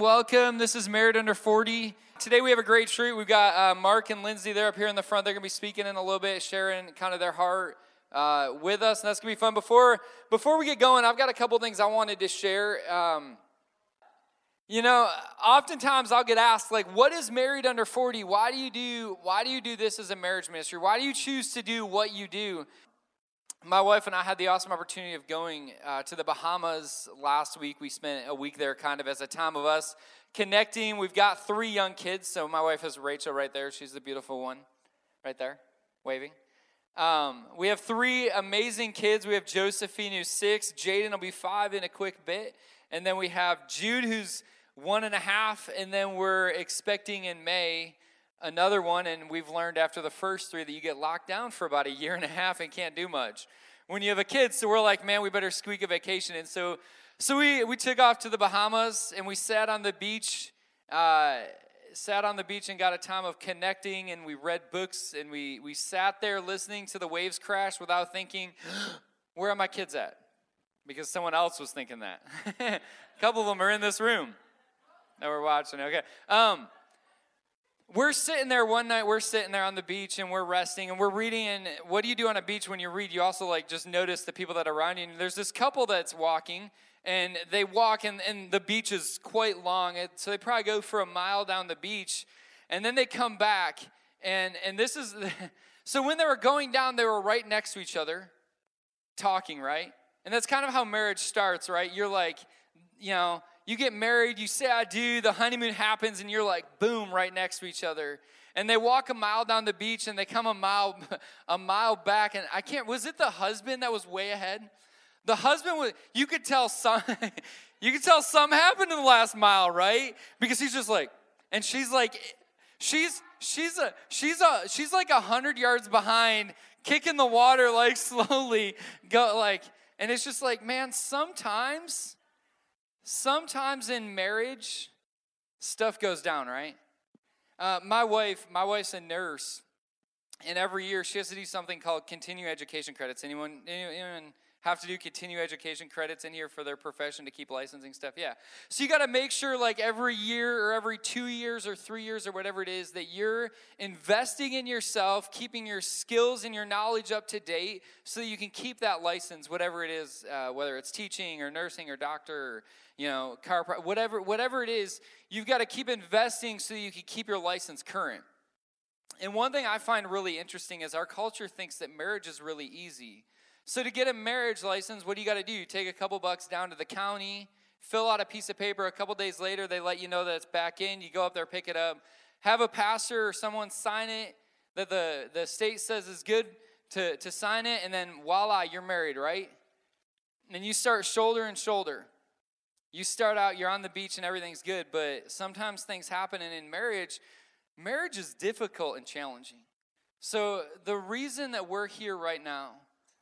Welcome. This is Married Under 40. Today we have a great treat. We've got uh, Mark and Lindsay there up here in the front. They're going to be speaking in a little bit, sharing kind of their heart uh, with us, and that's going to be fun. Before before we get going, I've got a couple things I wanted to share. Um, you know, oftentimes I'll get asked like, "What is married under 40? Why do you do Why do you do this as a marriage ministry? Why do you choose to do what you do?" My wife and I had the awesome opportunity of going uh, to the Bahamas last week. We spent a week there kind of as a time of us connecting. We've got three young kids. So my wife is Rachel right there. She's the beautiful one right there, waving. Um, we have three amazing kids. We have Josephine, who's six. Jaden will be five in a quick bit. And then we have Jude, who's one and a half. And then we're expecting in May another one, and we've learned after the first three that you get locked down for about a year and a half and can't do much. When you have a kid, so we're like, man, we better squeak a vacation. And so, so we, we took off to the Bahamas and we sat on the beach, uh, sat on the beach and got a time of connecting and we read books and we, we sat there listening to the waves crash without thinking, where are my kids at? Because someone else was thinking that. a couple of them are in this room that we're watching. Okay. Um, we're sitting there one night we're sitting there on the beach and we're resting and we're reading and what do you do on a beach when you read? You also like just notice the people that are around you. And there's this couple that's walking and they walk and, and the beach is quite long. So they probably go for a mile down the beach and then they come back and and this is so when they were going down they were right next to each other talking right? And that's kind of how marriage starts right? You're like you know you get married, you say I do, the honeymoon happens, and you're like, boom, right next to each other. And they walk a mile down the beach and they come a mile a mile back. And I can't, was it the husband that was way ahead? The husband was, you could tell some, you could tell something happened in the last mile, right? Because he's just like, and she's like, she's she's a she's a she's like a hundred yards behind, kicking the water like slowly, go like, and it's just like, man, sometimes sometimes in marriage, stuff goes down, right? Uh, my wife, my wife's a nurse, and every year she has to do something called continuing education credits. Anyone, anyone have to do continue education credits in here for their profession to keep licensing stuff. Yeah. So you got to make sure, like every year or every two years or three years or whatever it is, that you're investing in yourself, keeping your skills and your knowledge up to date so that you can keep that license, whatever it is, uh, whether it's teaching or nursing or doctor or, you know, car, whatever, whatever it is, you've got to keep investing so you can keep your license current. And one thing I find really interesting is our culture thinks that marriage is really easy. So, to get a marriage license, what do you got to do? You take a couple bucks down to the county, fill out a piece of paper. A couple days later, they let you know that it's back in. You go up there, pick it up, have a pastor or someone sign it that the, the state says is good to, to sign it, and then voila, you're married, right? And you start shoulder and shoulder. You start out, you're on the beach and everything's good, but sometimes things happen, and in marriage, marriage is difficult and challenging. So, the reason that we're here right now,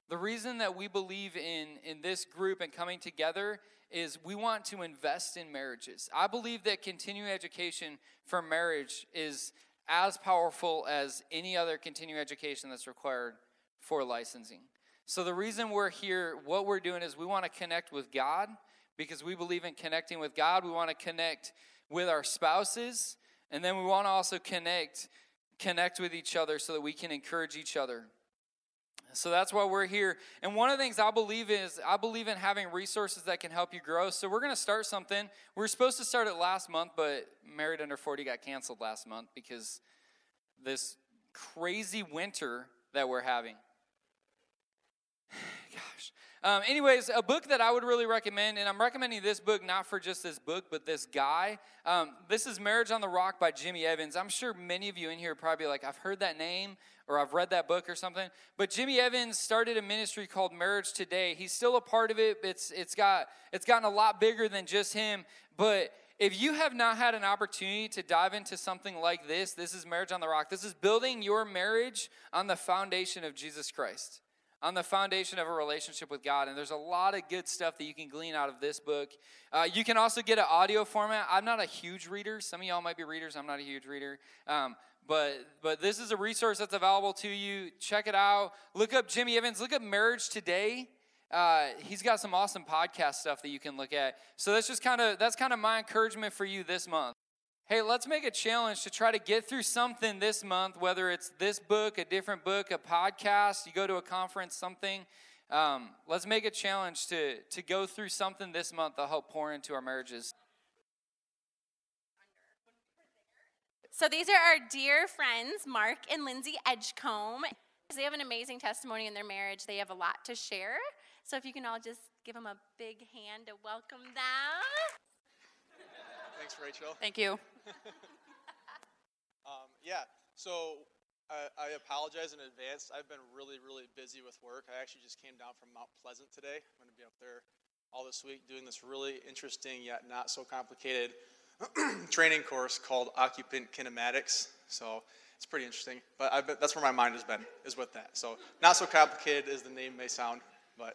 the reason that we believe in, in this group and coming together is we want to invest in marriages. I believe that continuing education for marriage is as powerful as any other continuing education that's required for licensing. So, the reason we're here, what we're doing is we want to connect with God because we believe in connecting with God. We want to connect with our spouses, and then we want to also connect connect with each other so that we can encourage each other. So that's why we're here. And one of the things I believe is I believe in having resources that can help you grow. So we're going to start something. We were supposed to start it last month, but Married Under 40 got canceled last month because this crazy winter that we're having. Gosh. Um, anyways, a book that I would really recommend, and I'm recommending this book not for just this book, but this guy. Um, this is Marriage on the Rock by Jimmy Evans. I'm sure many of you in here probably like, I've heard that name or I've read that book or something. But Jimmy Evans started a ministry called Marriage Today. He's still a part of it. It's it's got it's gotten a lot bigger than just him. But if you have not had an opportunity to dive into something like this, this is Marriage on the Rock. This is building your marriage on the foundation of Jesus Christ on the foundation of a relationship with God. And there's a lot of good stuff that you can glean out of this book. Uh, you can also get an audio format. I'm not a huge reader. Some of y'all might be readers. I'm not a huge reader. Um, but but this is a resource that's available to you. Check it out. Look up Jimmy Evans. Look up Marriage Today. uh, he's got some awesome podcast stuff that you can look at. So that's just kind of that's kind of my encouragement for you this month. Hey, let's make a challenge to try to get through something this month, whether it's this book, a different book, a podcast, you go to a conference, something. Um, let's make a challenge to, to go through something this month that'll help pour into our marriages. So these are our dear friends, Mark and Lindsay Edgecombe. They have an amazing testimony in their marriage. They have a lot to share. So if you can all just give them a big hand to welcome them. Thanks, Rachel. Thank you. Um, yeah, so I, I apologize in advance. I've been really, really busy with work. I actually just came down from Mount Pleasant today. I'm going to be up there all this week doing this really interesting yet not so complicated training course called Occupant Kinematics. So it's pretty interesting. But I've been, that's where my mind has been, is with that. So not so complicated as the name may sound, but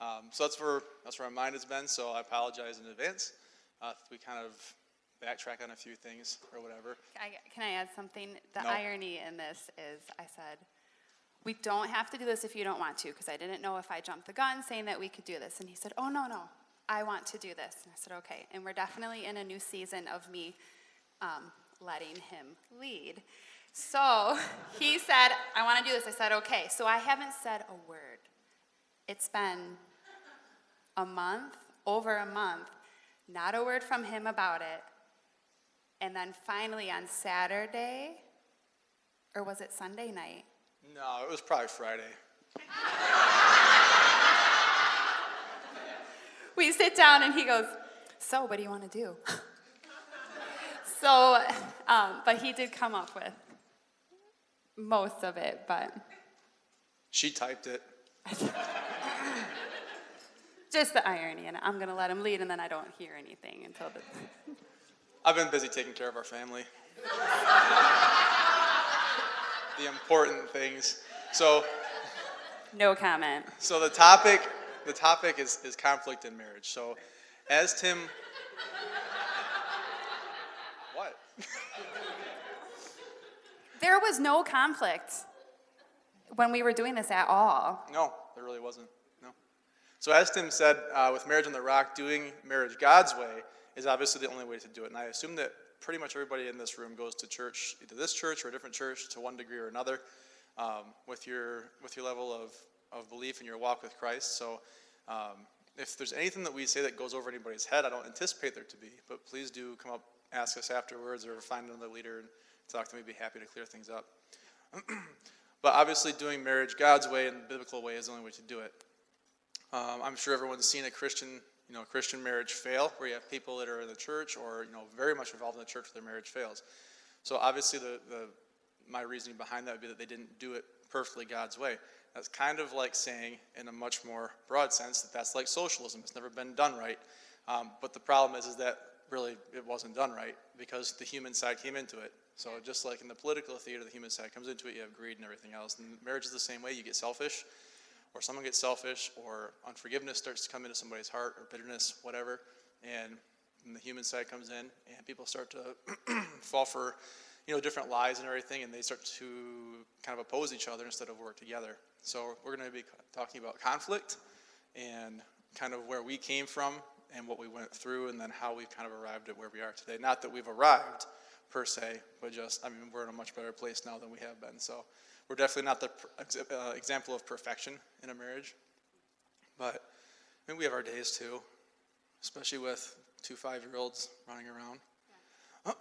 um, so that's where that's where my mind has been. So I apologize in advance. Uh, we kind of backtrack on a few things or whatever. I, can I add something? The No. irony in this is I said, we don't have to do this if you don't want to, because I didn't know if I jumped the gun saying that we could do this. And he said, oh, no, no, I want to do this. And I said, okay. And we're definitely in a new season of me um, letting him lead. So he said, I want to do this. I said, okay. So I haven't said a word. It's been a month, over a month, not a word from him about it. And then finally on Saturday, or was it Sunday night? No, it was probably Friday. We sit down and he goes, So, what do you want to do? so, um, but he did come up with most of it, but She typed it. just the irony. And I'm going to let him lead, and then I don't hear anything until the. I've been busy taking care of our family. the important things. So, No comment. so the topic, the topic is, is conflict in marriage. So, as Tim, what? There was no conflict when we were doing this at all. No, there really wasn't. So, as Tim said, uh, with Marriage on the Rock, doing marriage God's way is obviously the only way to do it. And I assume that pretty much everybody in this room goes to church, either this church or a different church, to one degree or another, um, with your with your level of, of belief in your walk with Christ. So, um, if there's anything that we say that goes over anybody's head, I don't anticipate there to be. But please do come up, ask us afterwards, or find another leader and talk to me. Be happy to clear things up. But obviously, doing marriage God's way and the biblical way is the only way to do it. Um, I'm sure everyone's seen a Christian, you know, Christian marriage fail, where you have people that are in the church or you know very much involved in the church, their marriage fails. So obviously, the, the my reasoning behind that would be that they didn't do it perfectly God's way. That's kind of like saying, in a much more broad sense, that that's like socialism. It's never been done right. Um, but the problem is, is that really it wasn't done right because the human side came into it. So just like in the political theater, the human side comes into it. You have greed and everything else. And marriage is the same way. You get selfish, or someone gets selfish, or unforgiveness starts to come into somebody's heart, or bitterness, whatever, and, and the human side comes in, and people start to fall for, you know, different lies and everything, and they start to kind of oppose each other instead of work together. So we're going to be talking about conflict and kind of where we came from and what we went through, and then how we've kind of arrived at where we are today. Not that we've arrived per se, but just I mean we're in a much better place now than we have been. So we're definitely not the uh, example of perfection in a marriage, but I mean we have our days too, especially with two five-year-olds running around.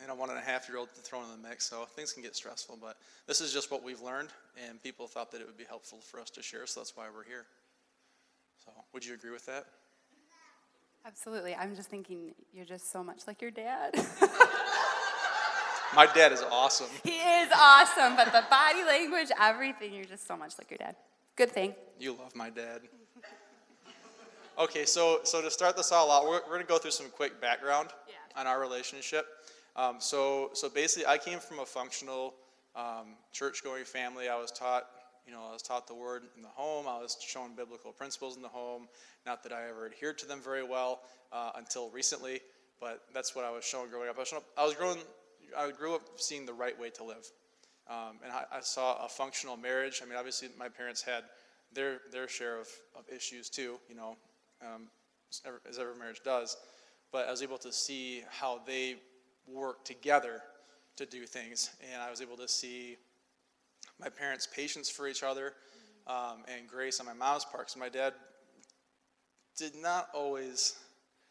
and a one and a half year old thrown in the mix, so things can get stressful. But this is just what we've learned, and people thought that it would be helpful for us to share, so that's why we're here. So, would you agree with that? Absolutely. I'm just thinking you're just so much like your dad. My dad is awesome. he is awesome, but the body language, everything, you're just so much like your dad. Good thing. You love my dad. Okay, so so to start this all out, we're, we're going to go through some quick background Yeah. on our relationship. Um, so so basically, I came from a functional um, church-going family. I was taught, you know, I was taught the word in the home. I was shown biblical principles in the home. Not that I ever adhered to them very well uh, until recently, but that's what I was shown growing up. I was, shown, I was growing, I grew up seeing the right way to live. Um, and I, I saw a functional marriage. I mean, obviously, my parents had their their share of, of issues too, you know, um, as, every, as every marriage does. But I was able to see how they work together to do things, and I was able to see my parents' patience for each other um, and grace on my mom's part. Because my dad did not always,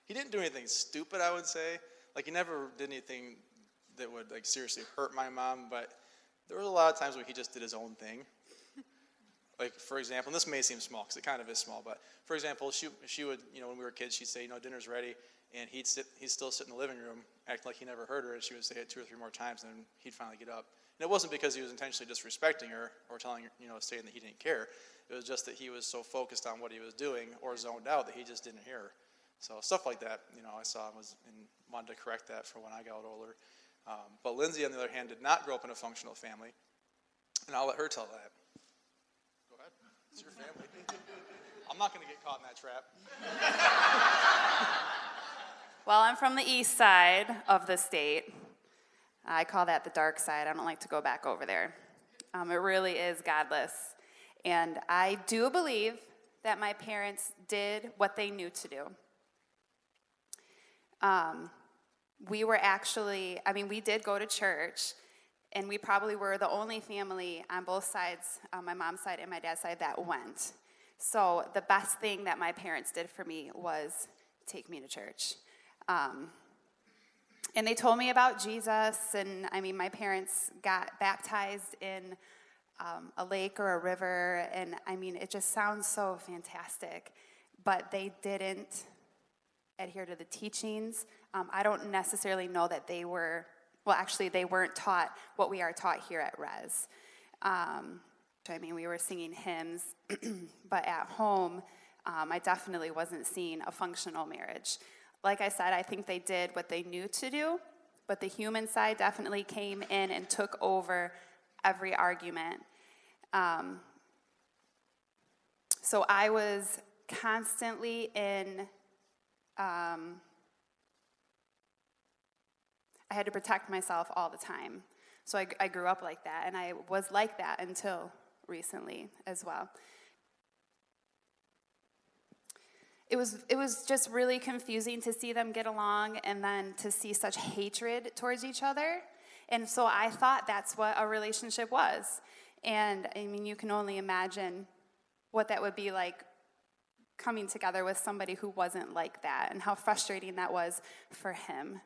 he didn't do anything stupid, I would say. Like, he never did anything that would, like, seriously hurt my mom, but there was a lot of times where he just did his own thing. like, for example, and this may seem small because it kind of is small, but for example, she, she would, you know, when we were kids, she'd say, you know, dinner's ready, and he'd sit, he'd still sit in the living room, acting like he never heard her, and she would say it two or three more times, and then he'd finally get up. And it wasn't because he was intentionally disrespecting her or telling you know, saying that he didn't care. It was just that he was so focused on what he was doing or zoned out that he just didn't hear her. So stuff like that, you know, I saw and was and wanted to correct that for when I got older. Um, but Lindsay, on the other hand, did not grow up in a functional family, and I'll let her tell that. Go ahead, it's your family. I'm not going to get caught in that trap. Well, I'm from the east side of the state. I call that the dark side. I don't like to go back over there. Um, it really is godless. And I do believe that my parents did what they knew to do. Um, we were actually, I mean, we did go to church, and we probably were the only family on both sides, on my mom's side and my dad's side, that went. So the best thing that my parents did for me was take me to church. Um, and they told me about Jesus, and I mean, my parents got baptized in um, a lake or a river, and I mean, it just sounds so fantastic, but they didn't adhere to the teachings. Um, I don't necessarily know that they were, well, actually, they weren't taught what we are taught here at Res. Um, I mean, we were singing hymns, but at home, um, I definitely wasn't seeing a functional marriage. Like I said, I think they did what they knew to do, but the human side definitely came in and took over every argument. Um, so I was constantly in, um, I had to protect myself all the time. So I, I grew up like that, and I was like that until recently as well. it was it was just really confusing to see them get along and then to see such hatred towards each other and so i thought that's what a relationship was and i mean you can only imagine what that would be like coming together with somebody who wasn't like that and how frustrating that was for him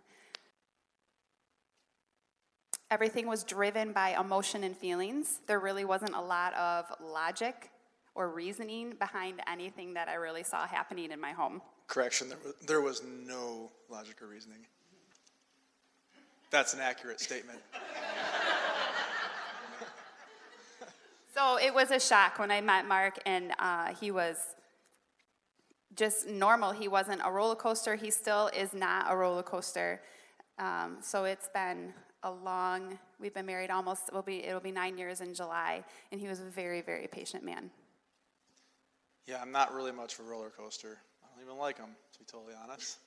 everything was driven by emotion and feelings there really wasn't a lot of logic or reasoning behind anything that I really saw happening in my home. Correction, there was, there was no logic or reasoning. That's an accurate statement. so it was a shock when I met Mark, and uh, he was just normal. He wasn't a roller coaster. He still is not a roller coaster. Um, so it's been a long. We've been married almost. Will be it'll be nine years in July, and he was a very very patient man. Yeah, I'm not really much of a roller coaster. I don't even like them, to be totally honest.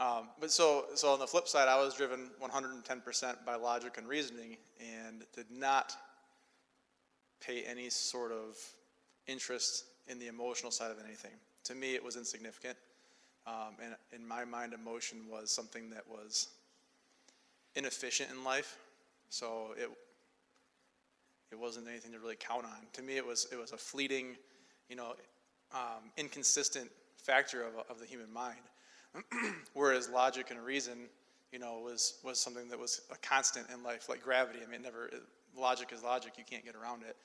Um, but so, so on the flip side, I was driven 110% by logic and reasoning, and did not pay any sort of interest in the emotional side of anything. To me, it was insignificant, um, and in my mind, emotion was something that was inefficient in life. So it it wasn't anything to really count on. To me, it was it was a fleeting you know, um, inconsistent factor of, of the human mind. Whereas logic and reason, you know, was, was something that was a constant in life, like gravity. I mean, never, logic is logic, you can't get around it,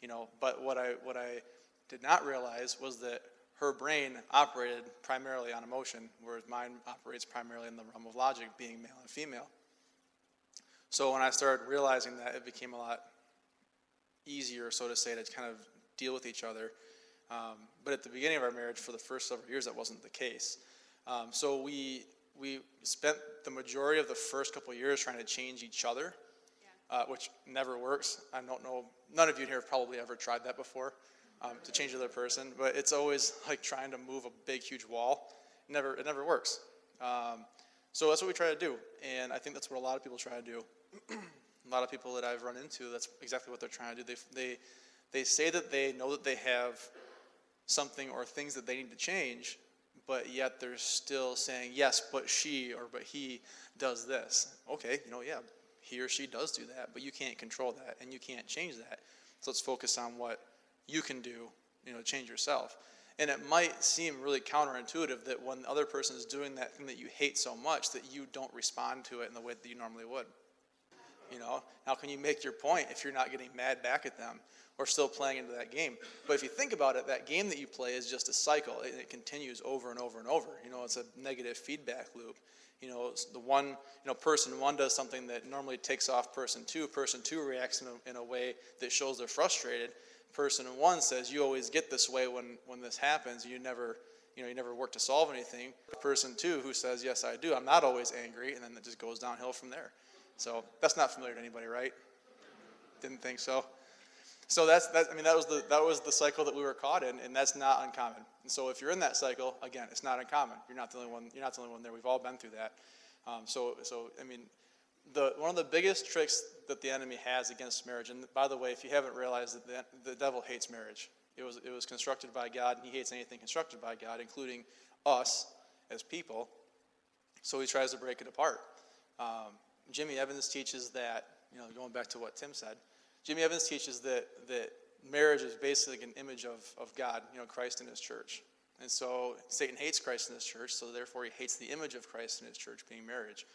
you know. But what I, what I did not realize was that her brain operated primarily on emotion, whereas mine operates primarily in the realm of logic, being male and female. So when I started realizing that, it became a lot easier, so to say, to kind of deal with each other um, but at the beginning of our marriage, for the first several years, that wasn't the case. Um, so we we spent the majority of the first couple years trying to change each other, yeah. uh, which never works. I don't know. None of you here have probably ever tried that before, um, to change another person. But it's always like trying to move a big, huge wall. It never it never works. Um, so that's what we try to do, and I think that's what a lot of people try to do. A lot of people that I've run into, that's exactly what they're trying to do. They they They say that they know that they have something or things that they need to change, but yet they're still saying, yes, but she or but he does this. Okay, you know, yeah, he or she does do that, but you can't control that and you can't change that. So let's focus on what you can do, you know, change yourself. And it might seem really counterintuitive that when the other person is doing that thing that you hate so much that you don't respond to it in the way that you normally would. You know, how can you make your point if you're not getting mad back at them or still playing into that game? But if you think about it, that game that you play is just a cycle. It, it continues over and over and over. You know, it's a negative feedback loop. You know, the one, you know, person one does something that normally takes off person two. Person two reacts in a, in a way that shows they're frustrated. Person one says, "You always get this way when when this happens. You never." You know, you never work to solve anything. Person two, who says, "Yes, I do. I'm not always angry," and then it just goes downhill from there. So that's not familiar to anybody, right? Didn't think so. So that's that. I mean, that was the that was the cycle that we were caught in, and that's not uncommon. And so if you're in that cycle, again, it's not uncommon. You're not the only one. You're not the only one there. We've all been through that. Um, so so I mean, the one of the biggest tricks that the enemy has against marriage. And by the way, if you haven't realized that the, the devil hates marriage, it was it was constructed by God, and he hates anything constructed by God, including us as people. So he tries to break it apart. Um, Jimmy Evans teaches that, you know, going back to what Tim said, Jimmy Evans teaches that, that marriage is basically an image of, of God, you know, Christ in his church. And so Satan hates Christ in his church, so therefore he hates the image of Christ in his church, being marriage.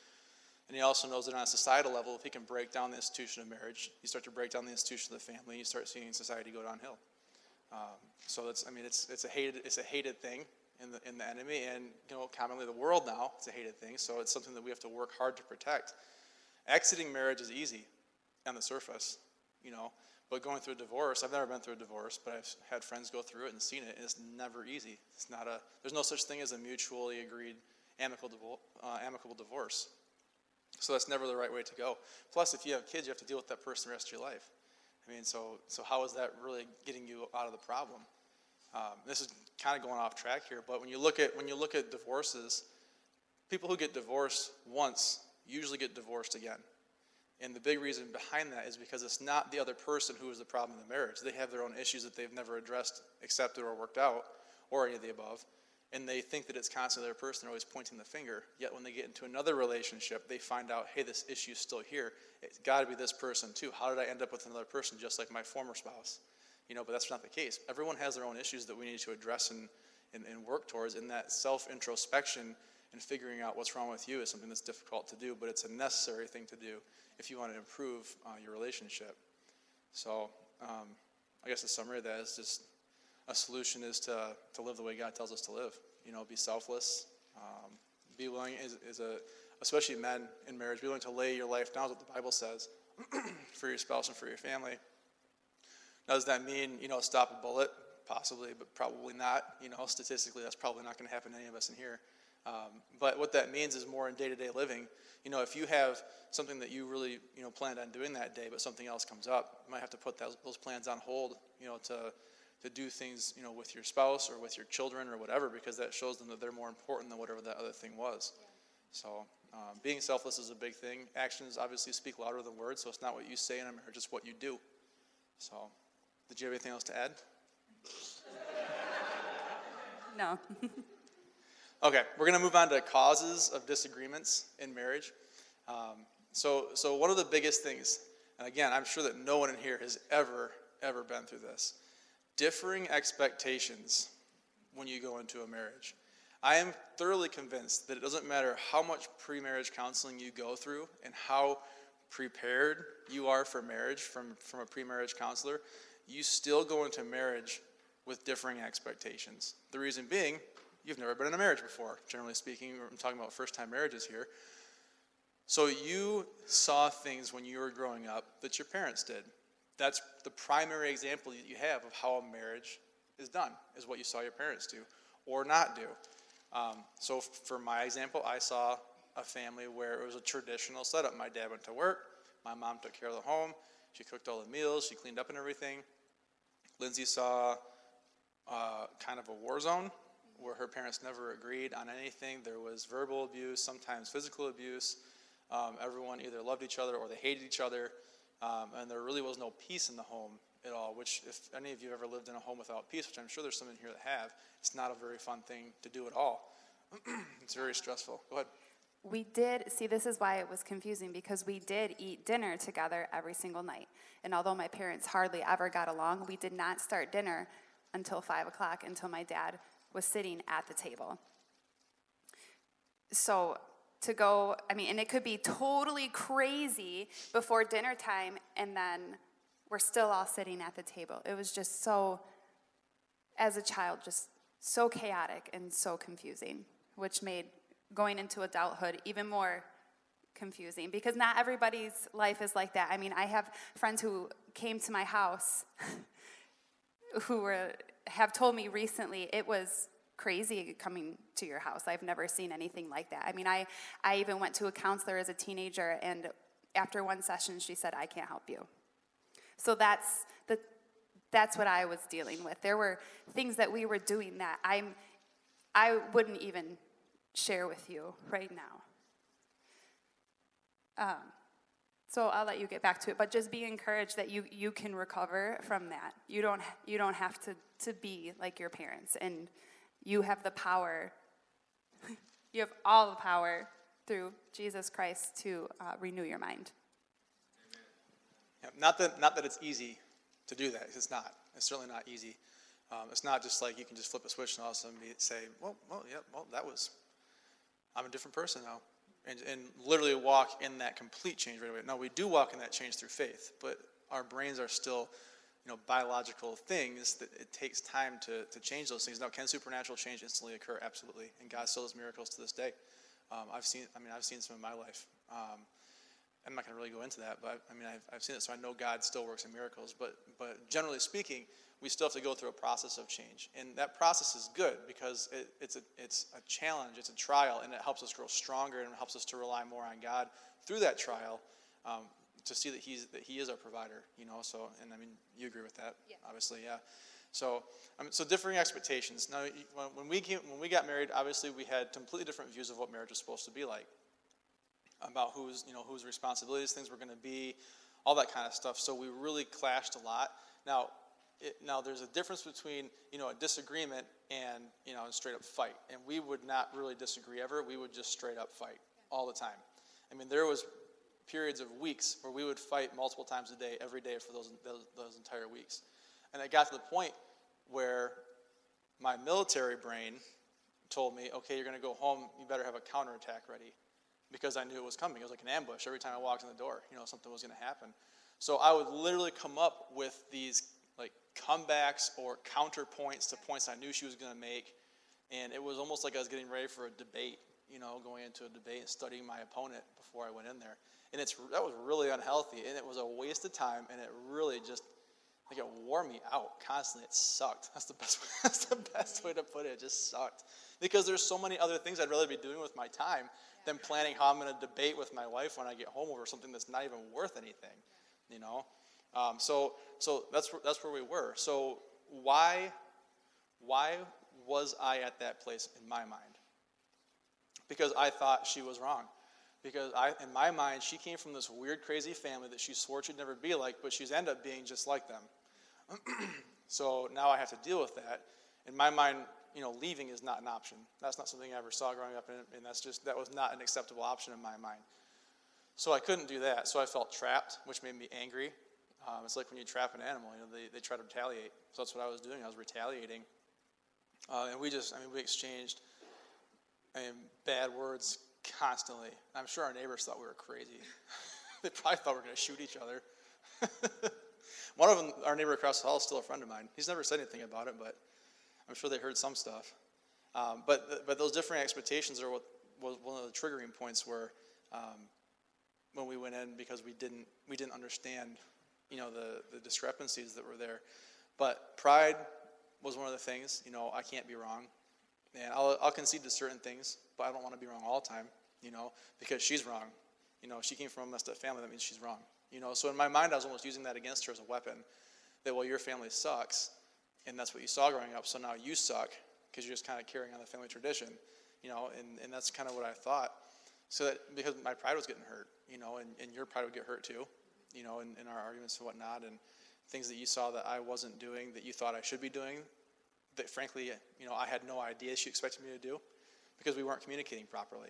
And he also knows that on a societal level, if he can break down the institution of marriage, you start to break down the institution of the family, you start seeing society go downhill. Um, so that's, I mean, it's, it's, a hated, it's a hated thing in the, in the enemy, and, you know, commonly the world now, it's a hated thing, so it's something that we have to work hard to protect. Exiting marriage is easy on the surface, you know, but going through a divorce, I've never been through a divorce, but I've had friends go through it and seen it, and it's never easy. It's not a, there's no such thing as a mutually agreed amicable, uh, amicable divorce. So that's never the right way to go. Plus, if you have kids, you have to deal with that person the rest of your life. I mean, so, so how is that really getting you out of the problem? Um, this is kind of going off track here, but when you look at when you look at divorces, people who get divorced once usually get divorced again. And the big reason behind that is because it's not the other person who is the problem in the marriage. They have their own issues that they've never addressed, accepted, or worked out, or any of the above. And they think that it's constantly their person, they're always pointing the finger. Yet when they get into another relationship, they find out, hey, this issue is still here. It's got to be this person too. How did I end up with another person just like my former spouse? You know, but that's not the case. Everyone has their own issues that we need to address and, and, and work towards. And that self introspection and figuring out what's wrong with you is something that's difficult to do, but it's a necessary thing to do if you want to improve uh, your relationship. So, um, I guess the summary of that is just a solution is to, to live the way God tells us to live. You know, be selfless, um, be willing, is, is a, especially men in marriage, be willing to lay your life down, is what the Bible says, for your spouse and for your family. Now, does that mean, you know, stop a bullet? Possibly, but probably not. You know, statistically, that's probably not going to happen to any of us in here. Um, but what that means is more in day-to-day living. You know, if you have something that you really, you know, planned on doing that day, but something else comes up, you might have to put those, those plans on hold, you know, to to do things, you know, with your spouse or with your children or whatever, because that shows them that they're more important than whatever that other thing was. So, um, being selfless is a big thing. Actions obviously speak louder than words, so it's not what you say in a marriage, it's what you do. So, did you have anything else to add? No. Okay, we're going to move on to causes of disagreements in marriage. Um, so, so one of the biggest things, and again, I'm sure that no one in here has ever, ever been through this, differing expectations when you go into a marriage. I am thoroughly convinced that it doesn't matter how much pre-marriage counseling you go through and how prepared you are for marriage from, from a pre-marriage counselor, you still go into marriage with differing expectations. The reason being, you've never been in a marriage before, generally speaking. I'm talking about first time marriages here. So you saw things when you were growing up that your parents did. That's the primary example that you have of how a marriage is done, is what you saw your parents do or not do. Um, so, for my example, I saw a family where it was a traditional setup. My dad went to work, my mom took care of the home, she cooked all the meals, she cleaned up and everything. Lindsay saw uh, kind of a war zone where her parents never agreed on anything. There was verbal abuse, sometimes physical abuse. Um, everyone either loved each other or they hated each other. Um, and there really was no peace in the home at all, which, if any of you have ever lived in a home without peace, which I'm sure there's some in here that have, it's not a very fun thing to do at all. it's very stressful. Go ahead. We did, see, this is why it was confusing because we did eat dinner together every single night. And although my parents hardly ever got along, we did not start dinner until five o'clock until my dad was sitting at the table. So to go, I mean, and it could be totally crazy before dinner time, and then we're still all sitting at the table. It was just so, as a child, just so chaotic and so confusing, which made going into adulthood even more confusing because not everybody's life is like that. I mean, I have friends who came to my house who were have told me recently it was crazy coming to your house. I've never seen anything like that. I mean, I I even went to a counselor as a teenager and after one session she said I can't help you. So that's the that's what I was dealing with. There were things that we were doing that I'm I wouldn't even share with you right now. Um, so I'll let you get back to it, but just be encouraged that you, you can recover from that. You don't, you don't have to, to be like your parents, and you have the power, you have all the power through Jesus Christ to uh, renew your mind. Yeah, not, that, not that it's easy to do that. It's not. It's certainly not easy. Um, it's not just like you can just flip a switch and all of a sudden be, say, well, well, yeah, well, that was, I'm a different person now. And, and literally walk in that complete change right away. No, we do walk in that change through faith, but our brains are still, you know, biological things that it takes time to, to change those things. Now, can supernatural change instantly occur? Absolutely. And God still does miracles to this day. Um, I've seen, I mean, I've seen some in my life. Um, I'm not going to really go into that, but I mean, I've, I've seen it, so I know God still works in miracles. But, but generally speaking, we still have to go through a process of change. And that process is good because it, it's, a, it's a challenge, it's a trial, and it helps us grow stronger and it helps us to rely more on God through that trial um, to see that, he's, that He is our provider, you know. So, and I mean, you agree with that, yeah. obviously, yeah. So, I mean, so differing expectations. Now, when we, came, when we got married, obviously we had completely different views of what marriage was supposed to be like about whose you know whose responsibilities things were going to be, all that kind of stuff. So we really clashed a lot. Now, it, now there's a difference between you know a disagreement and you know a straight up fight, and we would not really disagree ever. We would just straight up fight all the time. I mean, there was periods of weeks where we would fight multiple times a day, every day for those, those, those entire weeks. And it got to the point where my military brain told me, okay, you're going to go home, you better have a counterattack ready because I knew it was coming. It was like an ambush every time I walked in the door. You know, something was going to happen. So I would literally come up with these like comebacks or counterpoints to points I knew she was going to make, and it was almost like I was getting ready for a debate. You know, going into a debate and studying my opponent before I went in there, and it's that was really unhealthy, and it was a waste of time, and it really just like it wore me out constantly. It sucked. That's the best. That's the best way to put it. It just sucked because there's so many other things I'd rather be doing with my time than planning how I'm going to debate with my wife when I get home over something that's not even worth anything, you know. Um, so so that's that's where we were. So why why was I at that place in my mind? Because I thought she was wrong. Because I, in my mind, she came from this weird, crazy family that she swore she'd never be like, but she's ended up being just like them. so now I have to deal with that. In my mind, you know, leaving is not an option. That's not something I ever saw growing up, and that's just that was not an acceptable option in my mind. So I couldn't do that. So I felt trapped, which made me angry. Um, it's like when you trap an animal, you know, they, they try to retaliate. So that's what I was doing. I was retaliating, uh, and we just, I mean, we exchanged I mean, bad words constantly. I'm sure our neighbors thought we were crazy. they probably thought we were going to shoot each other. One of them, our neighbor across the hall, is still a friend of mine. He's never said anything about it, but I'm sure they heard some stuff. Um, but, but those different expectations are what was one of the triggering points where um, when we went in because we didn't, we didn't understand you know, the, the discrepancies that were there. But pride was one of the things, you know, I can't be wrong. And I'll, I'll concede to certain things, but I don't want to be wrong all the time, you know, because she's wrong. You know, she came from a messed up family, that means she's wrong. You know, so in my mind, I was almost using that against her as a weapon. That, well, your family sucks, and that's what you saw growing up, so now you suck because you're just kind of carrying on the family tradition, you know, and, and that's kind of what I thought. So that because my pride was getting hurt, you know, and, and your pride would get hurt too, you know, in, in our arguments and whatnot. And, things that you saw that I wasn't doing that you thought I should be doing that frankly, you know, I had no idea she expected me to do because we weren't communicating properly.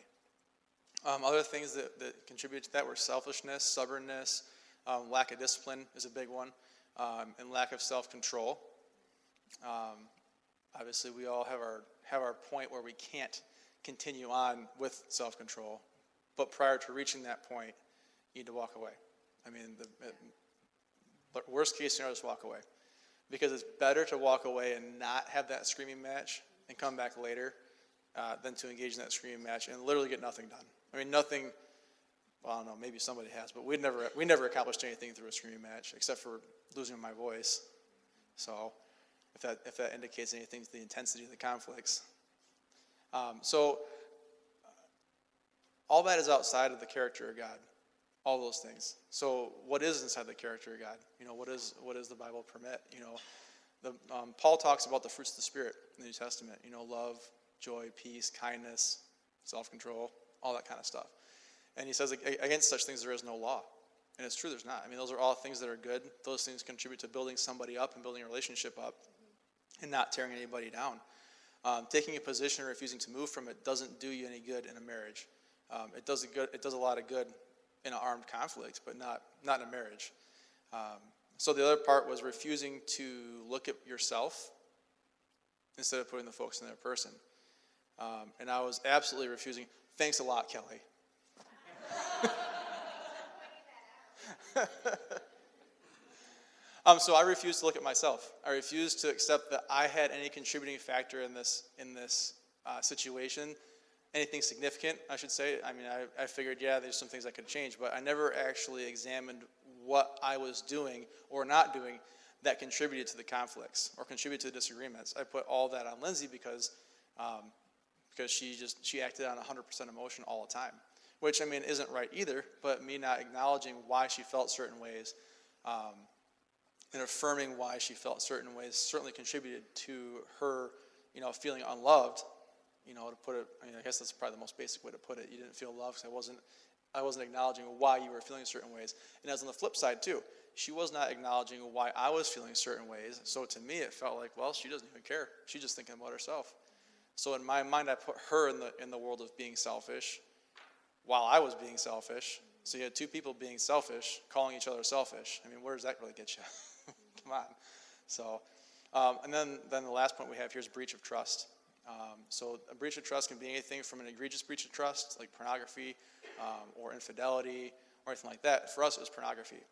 Um, other things that, that contributed to that were selfishness, stubbornness, um, lack of discipline is a big one, um, and lack of self-control. Um, obviously, we all have our have our point where we can't continue on with self-control, but prior to reaching that point, you need to walk away. I mean, the, the worst case scenario is walk away because it's better to walk away and not have that screaming match and come back later uh, than to engage in that screaming match and literally get nothing done. I mean, nothing. Well, I don't know. Maybe somebody has, but we never we never accomplished anything through a screaming match except for losing my voice. So, if that if that indicates anything to the intensity of the conflicts. Um, so, all that is outside of the character of God all those things. So, what is inside the character of God? You know, what is what does the Bible permit? You know, the, um, Paul talks about the fruits of the Spirit in the New Testament. You know, love, joy, peace, kindness, self-control, all that kind of stuff. And he says against such things there is no law. And it's true, there's not. I mean, those are all things that are good. Those things contribute to building somebody up and building a relationship up, and not tearing anybody down. Um, taking a position or refusing to move from it doesn't do you any good in a marriage. Um, it does a good. It does a lot of good in an armed conflict, but not, not in a marriage. Um, so the other part was refusing to look at yourself instead of putting the focus on that person. Um, and I was absolutely refusing. Thanks a lot, Kelly. um, so I refused to look at myself. I refused to accept that I had any contributing factor in this in this uh, situation anything significant, I should say. I mean, I, I figured, yeah, there's some things I could change, but I never actually examined what I was doing or not doing that contributed to the conflicts or contributed to the disagreements. I put all that on Lindsay because um, because she just she acted on 100% emotion all the time, which I mean isn't right either. But me not acknowledging why she felt certain ways um, and affirming why she felt certain ways certainly contributed to her, you know, feeling unloved you know, to put it, I mean, I guess that's probably the most basic way to put it. You didn't feel loved because I wasn't, I wasn't acknowledging why you were feeling certain ways. And as on the flip side too, she was not acknowledging why I was feeling certain ways. So to me, it felt like, well, she doesn't even care. She's just thinking about herself. So in my mind, I put her in the in the world of being selfish, while I was being selfish. So you had two people being selfish, calling each other selfish. I mean, where does that really get you? Come on. So, um, and then then the last point we have here is breach of trust. Um, so a breach of trust can be anything from an egregious breach of trust, like pornography um, or infidelity or anything like that. For us, it was pornography.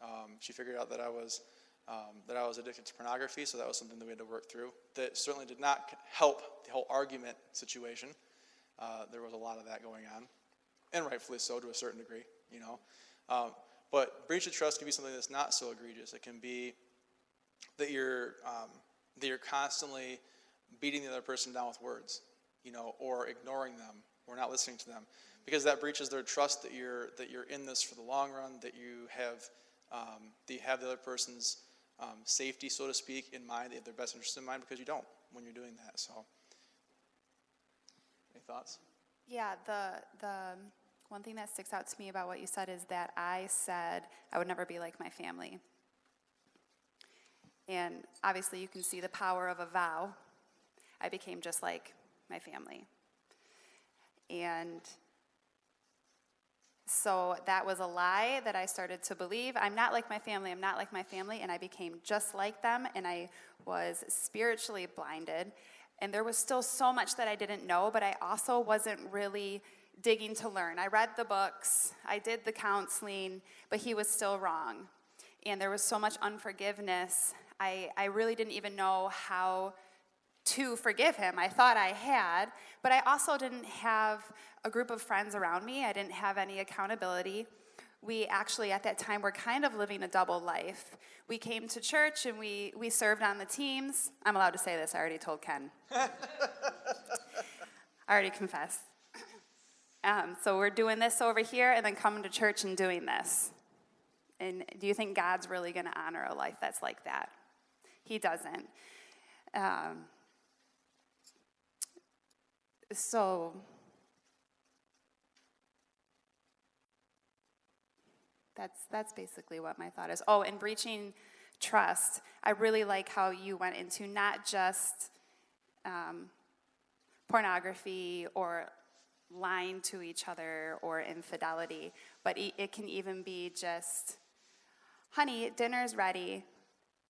Um, she figured out that I was um, that I was addicted to pornography, so that was something that we had to work through. That certainly did not help the whole argument situation. Uh, there was a lot of that going on, and rightfully so to a certain degree, you know. Um, but breach of trust can be something that's not so egregious. It can be that you're um, that you're constantly beating the other person down with words, you know, or ignoring them or not listening to them, because that breaches their trust that you're that you're in this for the long run, that you have um, that you have the other person's um, safety, so to speak, in mind, they have their best interest in mind, because you don't when you're doing that. So, any thoughts? Yeah, the the one thing that sticks out to me about what you said is that I said I would never be like my family. And obviously, you can see the power of a vow I became just like my family. And so that was a lie that I started to believe. I'm not like my family, I'm not like my family, and I became just like them, and I was spiritually blinded. And there was still so much that I didn't know, but I also wasn't really digging to learn. I read the books, I did the counseling, but he was still wrong. And there was so much unforgiveness. I, I really didn't even know how to forgive him. I thought I had, but I also didn't have a group of friends around me. I didn't have any accountability. We actually, at that time, were kind of living a double life. We came to church and we, we served on the teams. I'm allowed to say this, I already told Ken. I already confessed. Um, so we're doing this over here and then coming to church and doing this. And do you think God's really going to honor a life that's like that? He doesn't. Um, so that's that's basically what my thought is. Oh, and breaching trust, I really like how you went into not just um, pornography or lying to each other or infidelity, but e- it can even be just, honey, dinner's ready,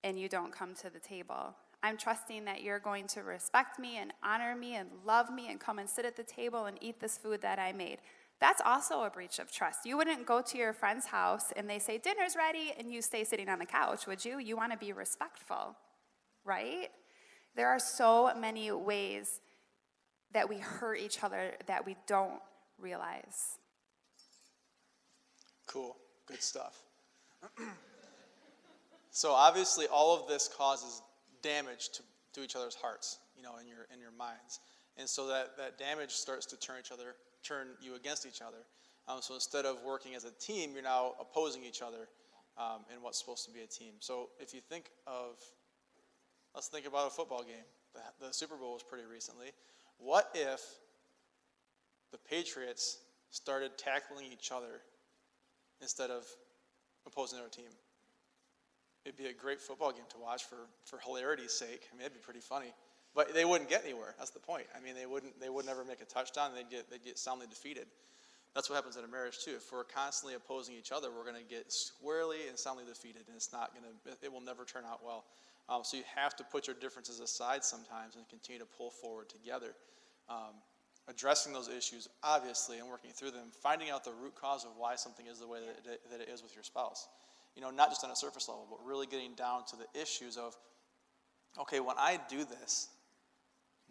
and you don't come to the table. I'm trusting that you're going to respect me and honor me and love me and come and sit at the table and eat this food that I made. That's also a breach of trust. You wouldn't go to your friend's house and they say, Dinner's ready, and you stay sitting on the couch, would you? You want to be respectful, right? There are so many ways that we hurt each other that we don't realize. Cool. Good stuff. so obviously all of this causes damage to, to each other's hearts, you know, in your in your minds. And so that, that damage starts to turn each other turn you against each other. Um, so instead of working as a team, you're now opposing each other um, in what's supposed to be a team. So if you think of, let's think about a football game. The, the Super Bowl was pretty recently. What if the Patriots started tackling each other instead of opposing their team? It'd be a great football game to watch for, for hilarity's sake. I mean, it'd be pretty funny. But they wouldn't get anywhere. That's the point. I mean, they wouldn't they would never make a touchdown. They'd get they'd get soundly defeated. That's what happens in a marriage too. If we're constantly opposing each other, we're going to get squarely and soundly defeated, and it's not going to. It will never turn out well. Um, so you have to put your differences aside sometimes and continue to pull forward together. Um, addressing those issues, obviously, and working through them, finding out the root cause of why something is the way that it, that it is with your spouse. You know, not just on a surface level, but really getting down to the issues of, okay, when I do this,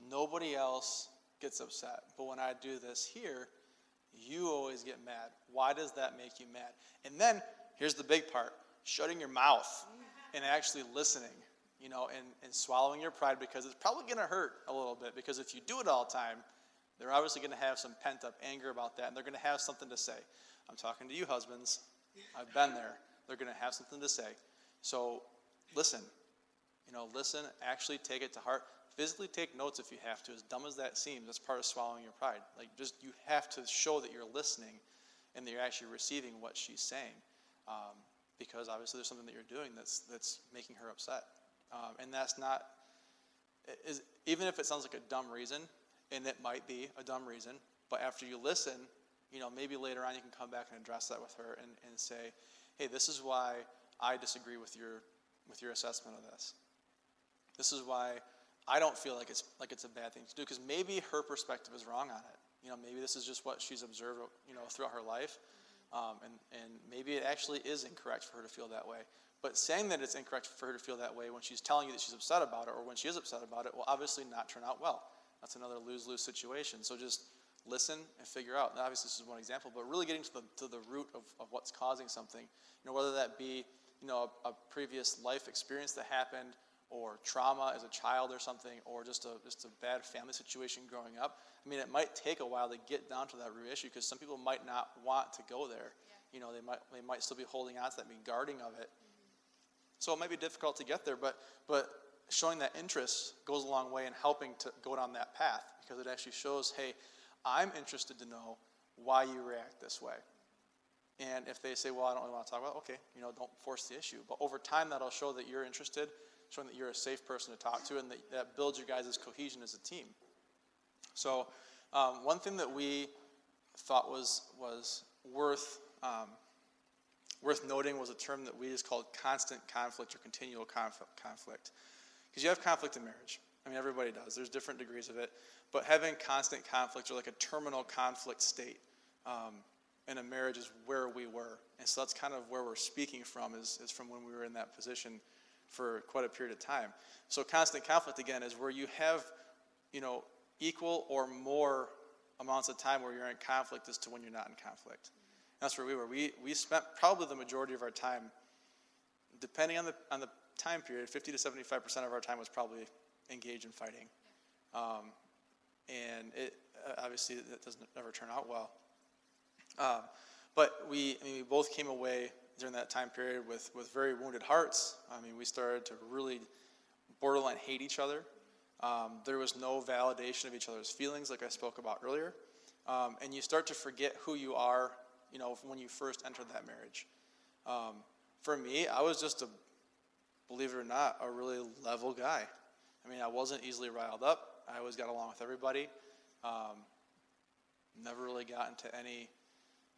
Nobody else gets upset. But when I do this here, you always get mad. Why does that make you mad? And then here's the big part shutting your mouth and actually listening, you know, and, and swallowing your pride because it's probably going to hurt a little bit. Because if you do it all the time, they're obviously going to have some pent up anger about that and they're going to have something to say. I'm talking to you, husbands. I've been there. They're going to have something to say. So listen. You know, listen, actually take it to heart physically take notes if you have to, as dumb as that seems. That's part of swallowing your pride. Like, just you have to show that you're listening and that you're actually receiving what she's saying. Um, because obviously there's something that you're doing that's, that's making her upset. Um, and that's not, is, even if it sounds like a dumb reason, and it might be a dumb reason, but after you listen, you know, maybe later on you can come back and address that with her and, and say, hey, this is why I disagree with your, with your assessment of this. This is why I don't feel like it's like it's a bad thing to do because maybe her perspective is wrong on it. You know, maybe this is just what she's observed, you know, throughout her life, um, and and maybe it actually is incorrect for her to feel that way. But saying that it's incorrect for her to feel that way when she's telling you that she's upset about it, or when she is upset about it, will obviously not turn out well. That's another lose-lose situation. So just listen and figure out. Now, obviously, this is one example, but really getting to the to the root of, of what's causing something. You know, whether that be you know a, a previous life experience that happened or trauma as a child or something, or just a, just a bad family situation growing up, I mean, it might take a while to get down to that root issue because some people might not want to go there. Yeah. You know, they might, they might still be holding on to that, be guarding of it. Mm-hmm. So it might be difficult to get there, but, but showing that interest goes a long way in helping to go down that path because it actually shows, hey, I'm interested to know why you react this way. And if they say, well, I don't really want to talk about it, okay, you know, don't force the issue. But over time, that'll show that you're interested showing that you're a safe person to talk to, and that, that builds your guys' cohesion as a team. So, um, one thing that we thought was was worth um, worth noting was a term that we just called constant conflict or continual conflict. Because you have conflict in marriage. I mean, everybody does. There's different degrees of it. But having constant conflict or like a terminal conflict state um, in a marriage is where we were. And so that's kind of where we're speaking from, is, is from when we were in that position for quite a period of time. So constant conflict again is where you have, you know, equal or more amounts of time where you're in conflict as to when you're not in conflict. That's where we were. We we spent probably the majority of our time, depending on the on the time period, 50 to 75 percent of our time was probably engaged in fighting, um, and it uh, obviously that doesn't ever turn out well. Um, but we I mean, we both came away during that time period with, with very wounded hearts. I mean, we started to really borderline hate each other. Um, there was no validation of each other's feelings, like I spoke about earlier. Um, and you start to forget who you are, you know, when you first entered that marriage. Um, for me, I was just a believe it or not, a really level guy. I mean, I wasn't easily riled up. I always got along with everybody. Um, never really got into any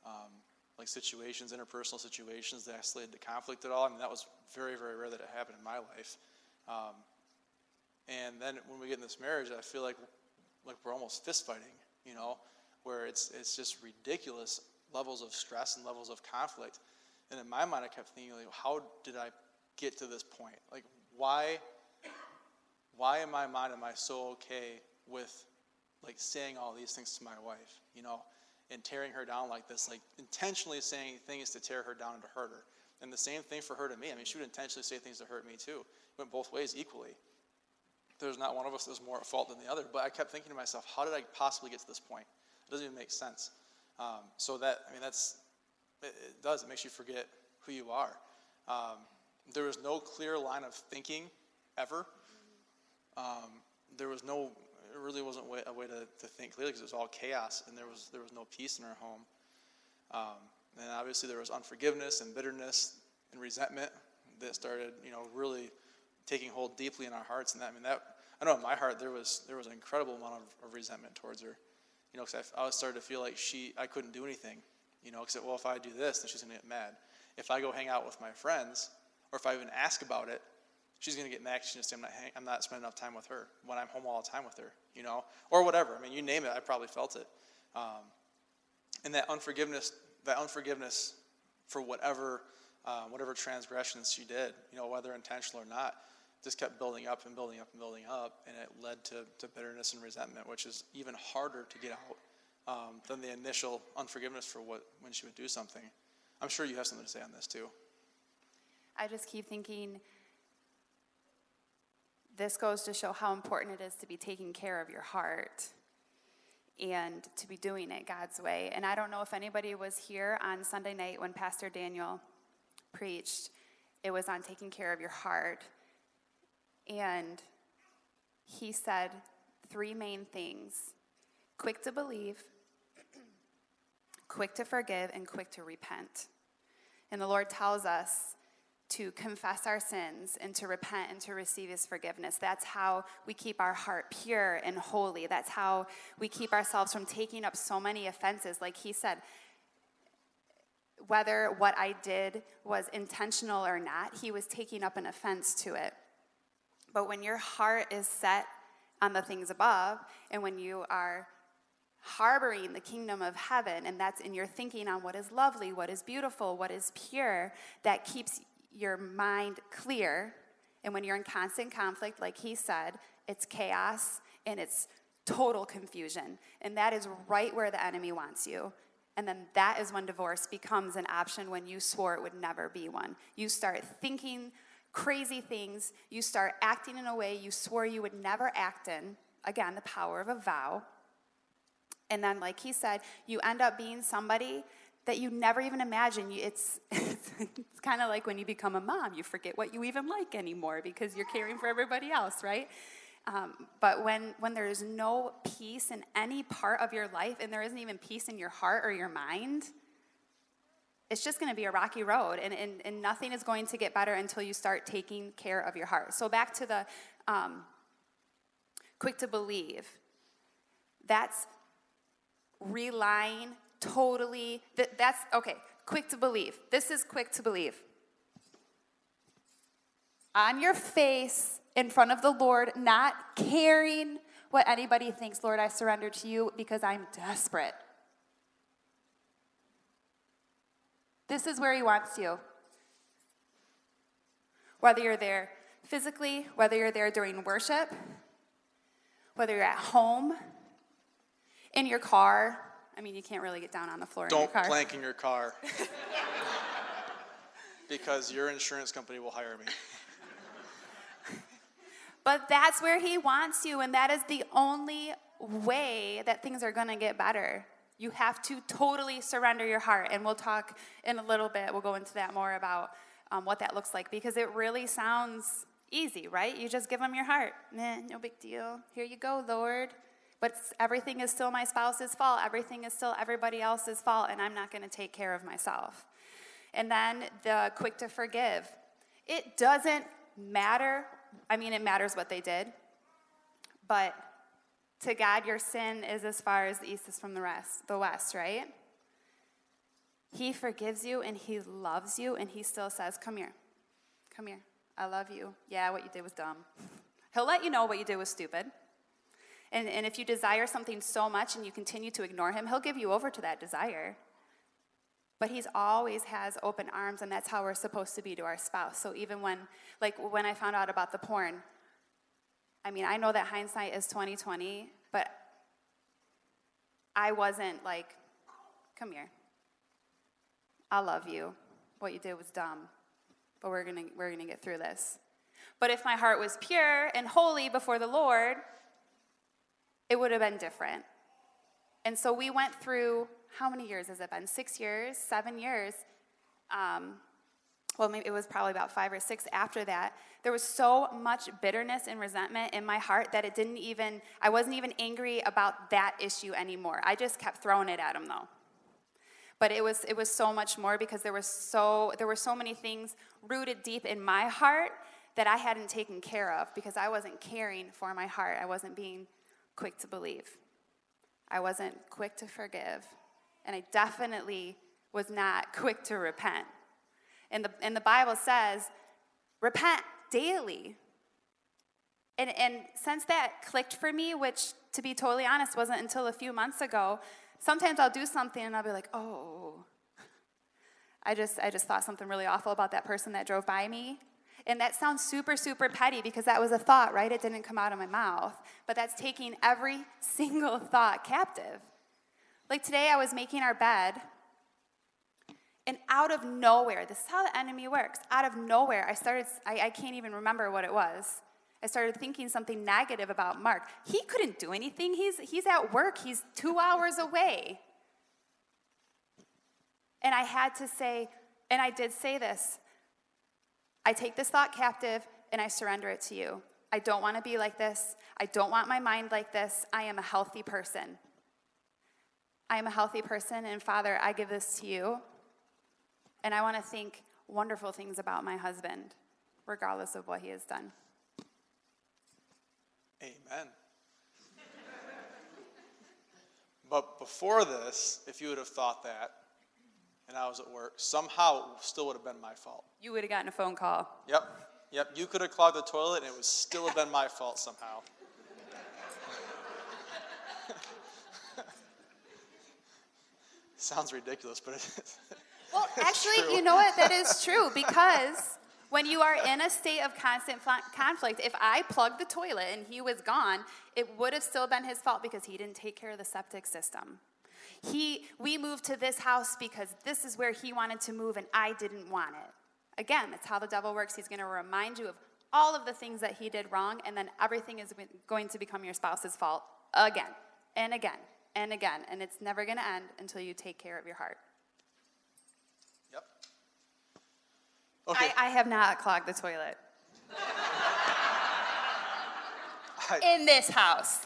um, like situations, interpersonal situations that escalated to conflict at all. I mean, that was very, very rare that it happened in my life. Um, and then when we get in this marriage, I feel like like we're almost fist fighting, you know, where it's it's just ridiculous levels of stress and levels of conflict. And in my mind, I kept thinking, like, how did I get to this point? Like, why why in my mind am I so okay with like saying all these things to my wife, you know, and tearing her down like this, like intentionally saying things to tear her down and to hurt her. And the same thing for her to me. I mean, she would intentionally say things to hurt me too. It went both ways equally. There's not one of us that's more at fault than the other. But I kept thinking to myself, how did I possibly get to this point? It doesn't even make sense. Um, so that, I mean, that's, it, it, does. It makes you forget who you are. Um, there was no clear line of thinking ever. Um, there was no it really wasn't way, a way to, to think clearly because it was all chaos and there was, there was no peace in our home. Um, and obviously there was unforgiveness and bitterness and resentment that started, you know, really taking hold deeply in our hearts. And that, I mean, that, I know in my heart there was, there was an incredible amount of, of resentment towards her, you know, because I, I started to feel like she, I couldn't do anything, you know, because, well, if I do this, then she's going to get mad. If I go hang out with my friends, or if I even ask about it, she's going to get mad she's say I'm not, I'm not spending enough time with her when I'm home all the time with her, you know, or whatever. I mean, you name it, I probably felt it. Um, and that unforgiveness, that unforgiveness for whatever, uh, whatever transgressions she did, you know, whether intentional or not, just kept building up and building up and building up, and it led to, to bitterness and resentment, which is even harder to get out um, than the initial unforgiveness for what when she would do something. I'm sure you have something to say on this too. I just keep thinking this goes to show how important it is to be taking care of your heart and to be doing it God's way. And I don't know if anybody was here on Sunday night when Pastor Daniel preached. It was on taking care of your heart. And he said three main things quick to believe, quick to forgive, and quick to repent. And the Lord tells us to confess our sins and to repent and to receive his forgiveness. That's how we keep our heart pure and holy. That's how we keep ourselves from taking up so many offenses. Like he said, whether what I did was intentional or not, he was taking up an offense to it. But when your heart is set on the things above, and when you are harboring the kingdom of heaven, and that's in your thinking on what is lovely, what is beautiful, what is pure, that keeps your mind clear. And when you're in constant conflict, like he said, it's chaos and it's total confusion. And that is right where the enemy wants you. And then that is when divorce becomes an option when you swore it would never be one. You start thinking crazy things, you start acting in a way you swore you would never act in. Again, the power of a vow. And then, like he said, you end up being somebody that you never even imagine. It's, it's, kind of like when you become a mom, you forget what you even like anymore because you're caring for everybody else, right? Um, but when, when there's no peace in any part of your life and there isn't even peace in your heart or your mind, it's just going to be a rocky road and, and, and nothing is going to get better until you start taking care of your heart. So, back to the um, quick to believe, that's relying totally, that, that's, okay, quick to believe. This is quick to believe. On your face in front of the Lord, not caring what anybody thinks. Lord, I surrender to you because I'm desperate. This is where He wants you. Whether you're there physically, whether you're there during worship, whether you're at home, in your car, I mean, you can't really get down on the floor Don't in your car. plank in your car. because your insurance company will hire me. But that's where he wants you, and that is the only way that things are going to get better. You have to totally surrender your heart, and we'll talk in a little bit. We'll go into that more about um, what that looks like because it really sounds easy, right? You just give him your heart. Nah, no big deal. Here you go, Lord. But everything is still my spouse's fault. Everything is still everybody else's fault, and I'm not going to take care of myself. And then the quick to forgive. It doesn't matter. I mean, it matters what they did. But to God, your sin is as far as the east is from the rest, the west, right? He forgives you and he loves you and he still says, Come here. Come here. I love you. Yeah, what you did was dumb. He'll let you know what you did was stupid. And, and if you desire something so much and you continue to ignore him, he'll give you over to that desire. But he's always has open arms, and that's how we're supposed to be to our spouse. So even when, like when I found out about the porn, I mean, I know that hindsight is 2020, but I wasn't like, come here. I love you. What you did was dumb, but we're gonna, we're gonna get through this. But if my heart was pure and holy before the Lord, it would have been different. And so we went through, how many years has it been? Six years, seven years. Um, well, maybe it was probably about five or six after that. There was so much bitterness and resentment in my heart that it didn't even, I wasn't even angry about that issue anymore. I just kept throwing it at him though. But it was, it was so much more because there was so, there were so many things rooted deep in my heart that I hadn't taken care of because I wasn't caring for my heart. I wasn't being quick to believe. I wasn't quick to forgive. And I definitely was not quick to repent. And the, and the Bible says, repent daily. And, and since that clicked for me, which to be totally honest wasn't until a few months ago, sometimes I'll do something and I'll be like, oh, I just, I just thought something really awful about that person that drove by me. And that sounds super, super petty because that was a thought, right? It didn't come out of my mouth. But that's taking every single thought captive. Like today, I was making our bed, and out of nowhere, this is how the enemy works. Out of nowhere, I started, I, I can't even remember what it was. I started thinking something negative about Mark. He couldn't do anything. He's, he's at work, he's two hours away. And I had to say, and I did say this I take this thought captive and I surrender it to you. I don't want to be like this. I don't want my mind like this. I am a healthy person. I am a healthy person, and Father, I give this to you. And I want to think wonderful things about my husband, regardless of what he has done. Amen. but before this, if you would have thought that, and I was at work, somehow it still would have been my fault. You would have gotten a phone call. Yep. Yep. You could have clogged the toilet and it would still have been my fault somehow. Sounds ridiculous, but it is. Well, actually, true. you know what? That is true because when you are in a state of constant fl- conflict, if I plugged the toilet and he was gone, it would have still been his fault because he didn't take care of the septic system. He, we moved to this house because this is where he wanted to move and I didn't want it. Again, that's how the devil works. He's going to remind you of all of the things that he did wrong, and then everything is going to become your spouse's fault again and again and again. And it's never going to end until you take care of your heart. Yep. Okay. I, I have not clogged the toilet I- in this house.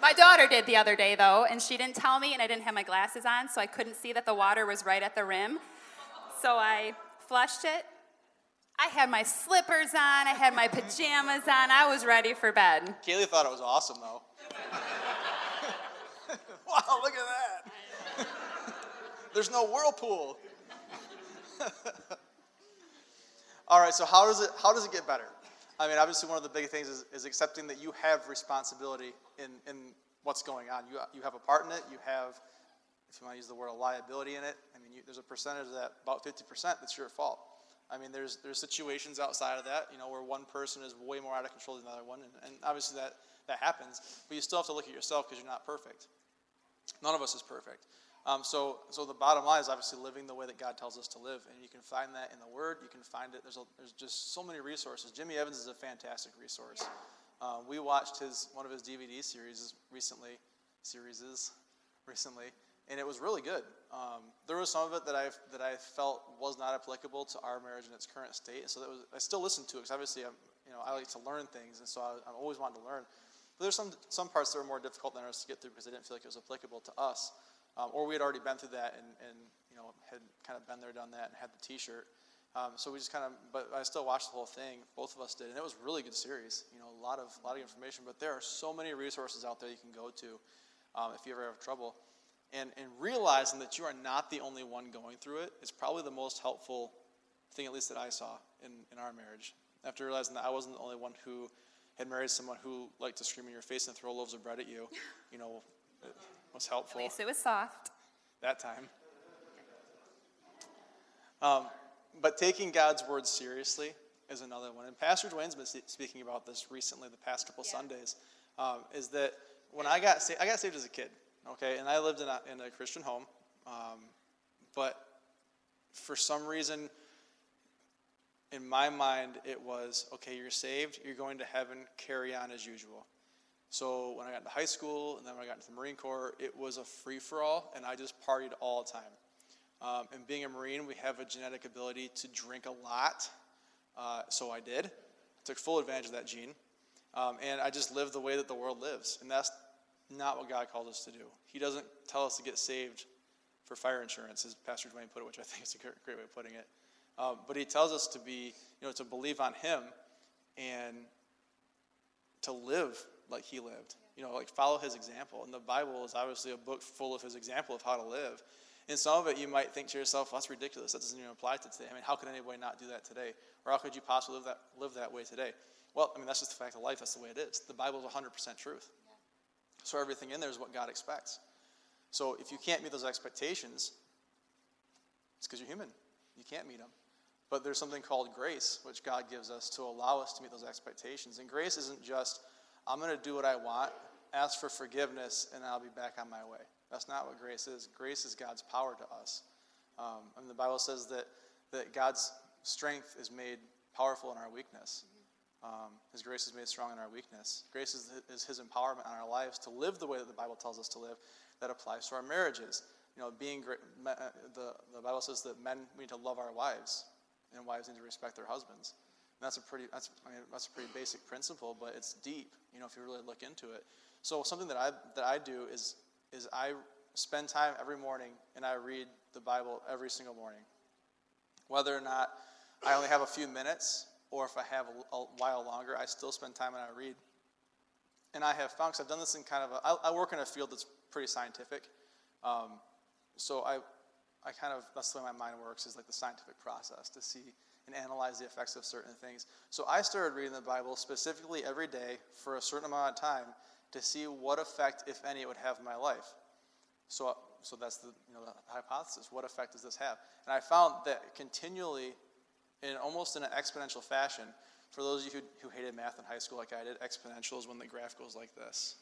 My daughter did the other day, though, and she didn't tell me, and I didn't have my glasses on, so I couldn't see that the water was right at the rim. So I flushed it. I had my slippers on, I had my pajamas on, I was ready for bed. Kaylee thought it was awesome, though. wow, look at that. There's no whirlpool. All right, so how does it how does it get better? I mean, obviously, one of the big things is, is accepting that you have responsibility in, in what's going on. You, you have a part in it. You have, if you want to use the word, a liability in it. I mean, you, there's a percentage of that, about 50%, that's your fault. I mean, there's there's situations outside of that, you know, where one person is way more out of control than the other one, and, and obviously that that happens. But you still have to look at yourself because you're not perfect. None of us is perfect. Um, so, so the bottom line is obviously living the way that God tells us to live, and you can find that in the Word. You can find it. There's a, there's just so many resources. Jimmy Evans is a fantastic resource. Uh, we watched his one of his DVD series recently, series recently, and it was really good. Um, there was some of it that I that I felt was not applicable to our marriage in its current state, so that was I still listened to it because obviously I'm you know I like to learn things, and so I, I'm always wanting to learn. But there's some some parts that were more difficult than others to get through because I didn't feel like it was applicable to us um, or we had already been through that and, and you know had kind of been there, done that, and had the T-shirt. Um, so we just kind of, but I still watched the whole thing. Both of us did, and it was a really good series. You know, a lot of, a lot of information. But there are so many resources out there you can go to um, if you ever have trouble. And, and realizing that you are not the only one going through it is probably the most helpful thing, at least that I saw in, in our marriage. After realizing that I wasn't the only one who had married someone who liked to scream in your face and throw loaves of bread at you, you know, was At helpful least it was soft. that time. Um, but taking God's word seriously is another one. And Pastor Dwayne's been speaking about this recently, the past couple Sundays. Um, is that when I got saved, I got saved as a kid, okay, and I lived in a, in a Christian home, um, but for some reason, in my mind, it was okay. You're saved. You're going to heaven. Carry on as usual. So when I got into high school and then when I got into the Marine Corps, it was a free for all, and I just partied all the time. Um, and being a Marine, we have a genetic ability to drink a lot, uh, so I did. Took full advantage of that gene, um, and I just lived the way that the world lives, and that's not what God called us to do. He doesn't tell us to get saved for fire insurance, as Pastor Dwayne put it, which I think is a great way of putting it. Um, but He tells us to be, you know, to believe on Him and to live like he lived. You know, like follow his example. And the Bible is obviously a book full of his example of how to live. And some of it you might think to yourself, well, that's ridiculous. That doesn't even apply to today. I mean, how could anybody not do that today? Or how could you possibly live that, live that way today? Well, I mean, that's just the fact of life. That's the way it is. The Bible is 100% truth. Yeah. So everything in there is what God expects. So if you can't meet those expectations, it's because you're human. You can't meet them. But there's something called grace, which God gives us to allow us to meet those expectations. And grace isn't just I'm going to do what I want, ask for forgiveness, and I'll be back on my way. That's not what grace is. Grace is God's power to us. Um, and the Bible says that, that God's strength is made powerful in our weakness. Um, his grace is made strong in our weakness. Grace is, is His empowerment on our lives to live the way that the Bible tells us to live. That applies to our marriages. You know, being uh, the, the Bible says that men need to love our wives, and wives need to respect their husbands that's a pretty that's I mean, that's a pretty basic principle, but it's deep. You know, if you really look into it. So something that I that I do is is I spend time every morning and I read the Bible every single morning. Whether or not I only have a few minutes or if I have a, a while longer, I still spend time and I read. And I have found, because I've done this in kind of a, I, I work in a field that's pretty scientific. Um, so I, I kind of, that's the way my mind works, is like the scientific process to see and analyze the effects of certain things. So I started reading the Bible specifically every day for a certain amount of time to see what effect, if any, it would have my life. So, so that's the, you know, the hypothesis. What effect does this have? And I found that continually, in almost in an exponential fashion, for those of you who, who hated math in high school like I did, exponential is when the graph goes like this.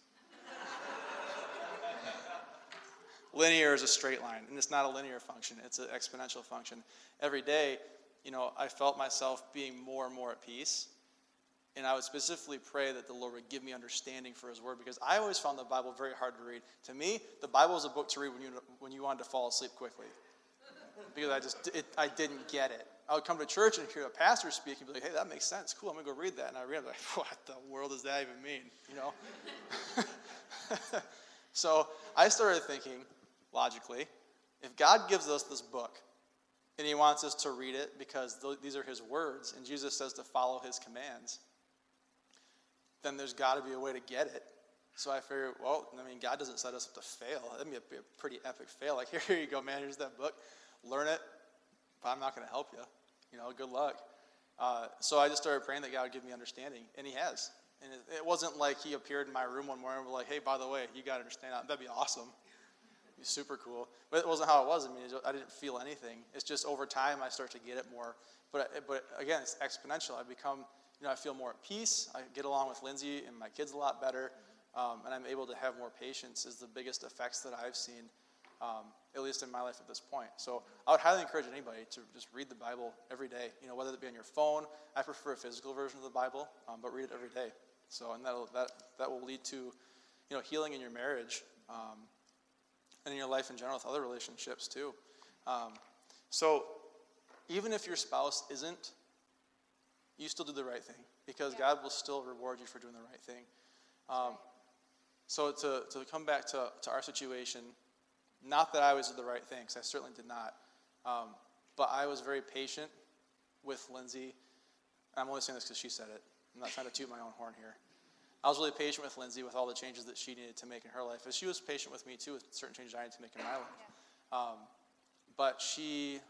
linear is a straight line, and it's not a linear function, it's an exponential function. Every day, you know, I felt myself being more and more at peace. And I would specifically pray that the Lord would give me understanding for His Word because I always found the Bible very hard to read. To me, the Bible is a book to read when you, when you wanted to fall asleep quickly because I just it, I didn't get it. I would come to church and hear a pastor speak and be like, "Hey, that makes sense. Cool, I'm gonna go read that." And I read it like, "What the world does that even mean?" You know. so I started thinking logically, if God gives us this book and he wants us to read it because th- these are his words, and Jesus says to follow his commands, then there's got to be a way to get it. So I figured, well, I mean, God doesn't set us up to fail. That'd be a, a pretty epic fail. Like, here you go, man, here's that book. Learn it, but I'm not going to help you. You know, good luck. Uh, so I just started praying that God would give me understanding, and He has. And it, it wasn't like He appeared in my room one morning and was like, hey, by the way, you got to understand that. That'd be awesome super cool. But it wasn't how it was. I mean, I didn't feel anything. It's just over time I start to get it more. But, but again, it's exponential. I become, you know, I feel more at peace. I get along with Lindsay and my kids a lot better. Um, and I'm able to have more patience is the biggest effects that I've seen, um, at least in my life at this point. So I would highly encourage anybody to just read the Bible every day, you know, whether it be on your phone. I prefer a physical version of the Bible, um, but read it every day. So, and that that, that will lead to, you know, healing in your marriage, um, and in your life in general with other relationships too. Um, so even if your spouse isn't, you still do the right thing because yeah. God will still reward you for doing the right thing. Um, so to, to come back to, to our situation, not that I always did the right thing, because I certainly did not, um, but I was very patient with Lindsay. I'm only saying this because she said it. I'm not trying to toot my own horn here. I was really patient with Lindsay with all the changes that she needed to make in her life, And she was patient with me too with certain changes I needed to make in my life. Um, but she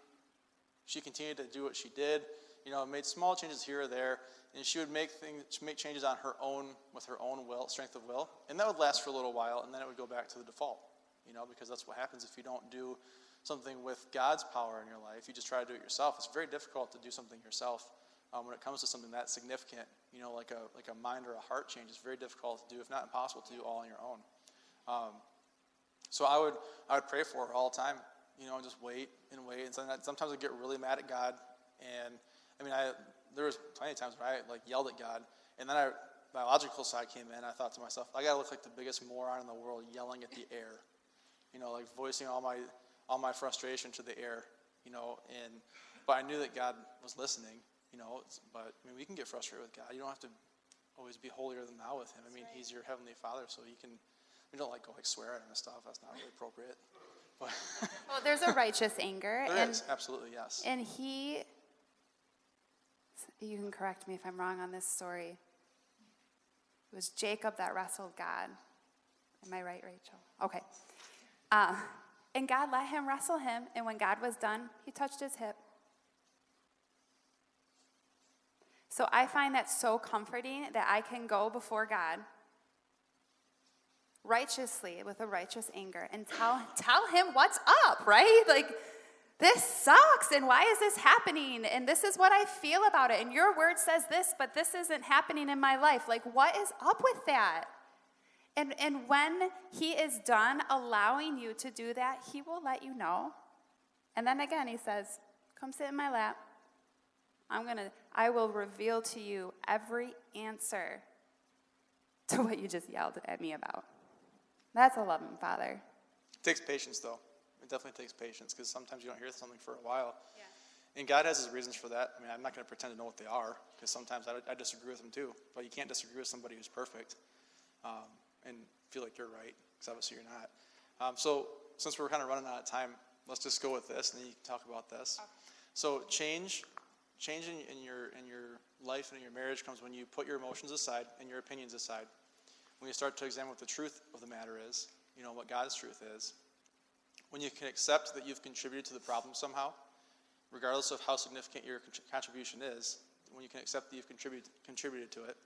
she continued to do what she did. You know, made small changes here or there, and she would make things, make changes on her own with her own will, strength of will, and that would last for a little while, and then it would go back to the default. You know, because that's what happens if you don't do something with God's power in your life. You just try to do it yourself. It's very difficult to do something yourself um, when it comes to something that significant. You know, like a like a mind or a heart change. It's very difficult to do, if not impossible, to do all on your own. Um, so I would I would pray for her all the time. You know, and just wait and wait. And sometimes I get really mad at God, and I mean, I there was plenty of times where I like yelled at God, and then I my logical side came in. I thought to myself, I gotta look like the biggest moron in the world, yelling at the air, you know, like voicing all my all my frustration to the air, you know. And but I knew that God was listening, you know. But I mean, we can get frustrated with God. You don't have to always be holier than thou with Him. I mean, He's your heavenly Father, so you can. We don't like go like swear at Him and stuff. That's not really appropriate. But well, there's a righteous anger. there and, is, absolutely yes. And He you can correct me if I'm wrong on this story. It was Jacob that wrestled God. Am I right, Rachel? Okay. Uh, and God let him wrestle him, and when God was done, he touched his hip. So I find that so comforting that I can go before God righteously with a righteous anger and tell, tell him what's up, right? Like, this sucks and why is this happening? And this is what i feel about it. And your word says this but this isn't happening in my life. Like what is up with that? And and when he is done allowing you to do that he will let you know. And then again he says come sit in my lap. I'm going to i will reveal to you every answer to what you just yelled at me about that's a loving father it takes patience though it definitely takes patience because sometimes you don't hear something for a while. Yeah. And God has his reasons for that. I mean, I'm not going to pretend to know what they are because sometimes I, I, disagree with them too. But you can't disagree with somebody who's perfect um, and feel like you're right because obviously you're not. Um, so since we're kind of running out of time, let's just go with this and then you can talk about this. Okay. So change, change in, in, your in your life and in your marriage comes when you put your emotions aside and your opinions aside. When you start to examine what the truth of the matter is, you know what God's truth is, when you can accept that you've contributed to the problem somehow, regardless of how significant your contribution is, when you can accept that you've contributed, contributed to it,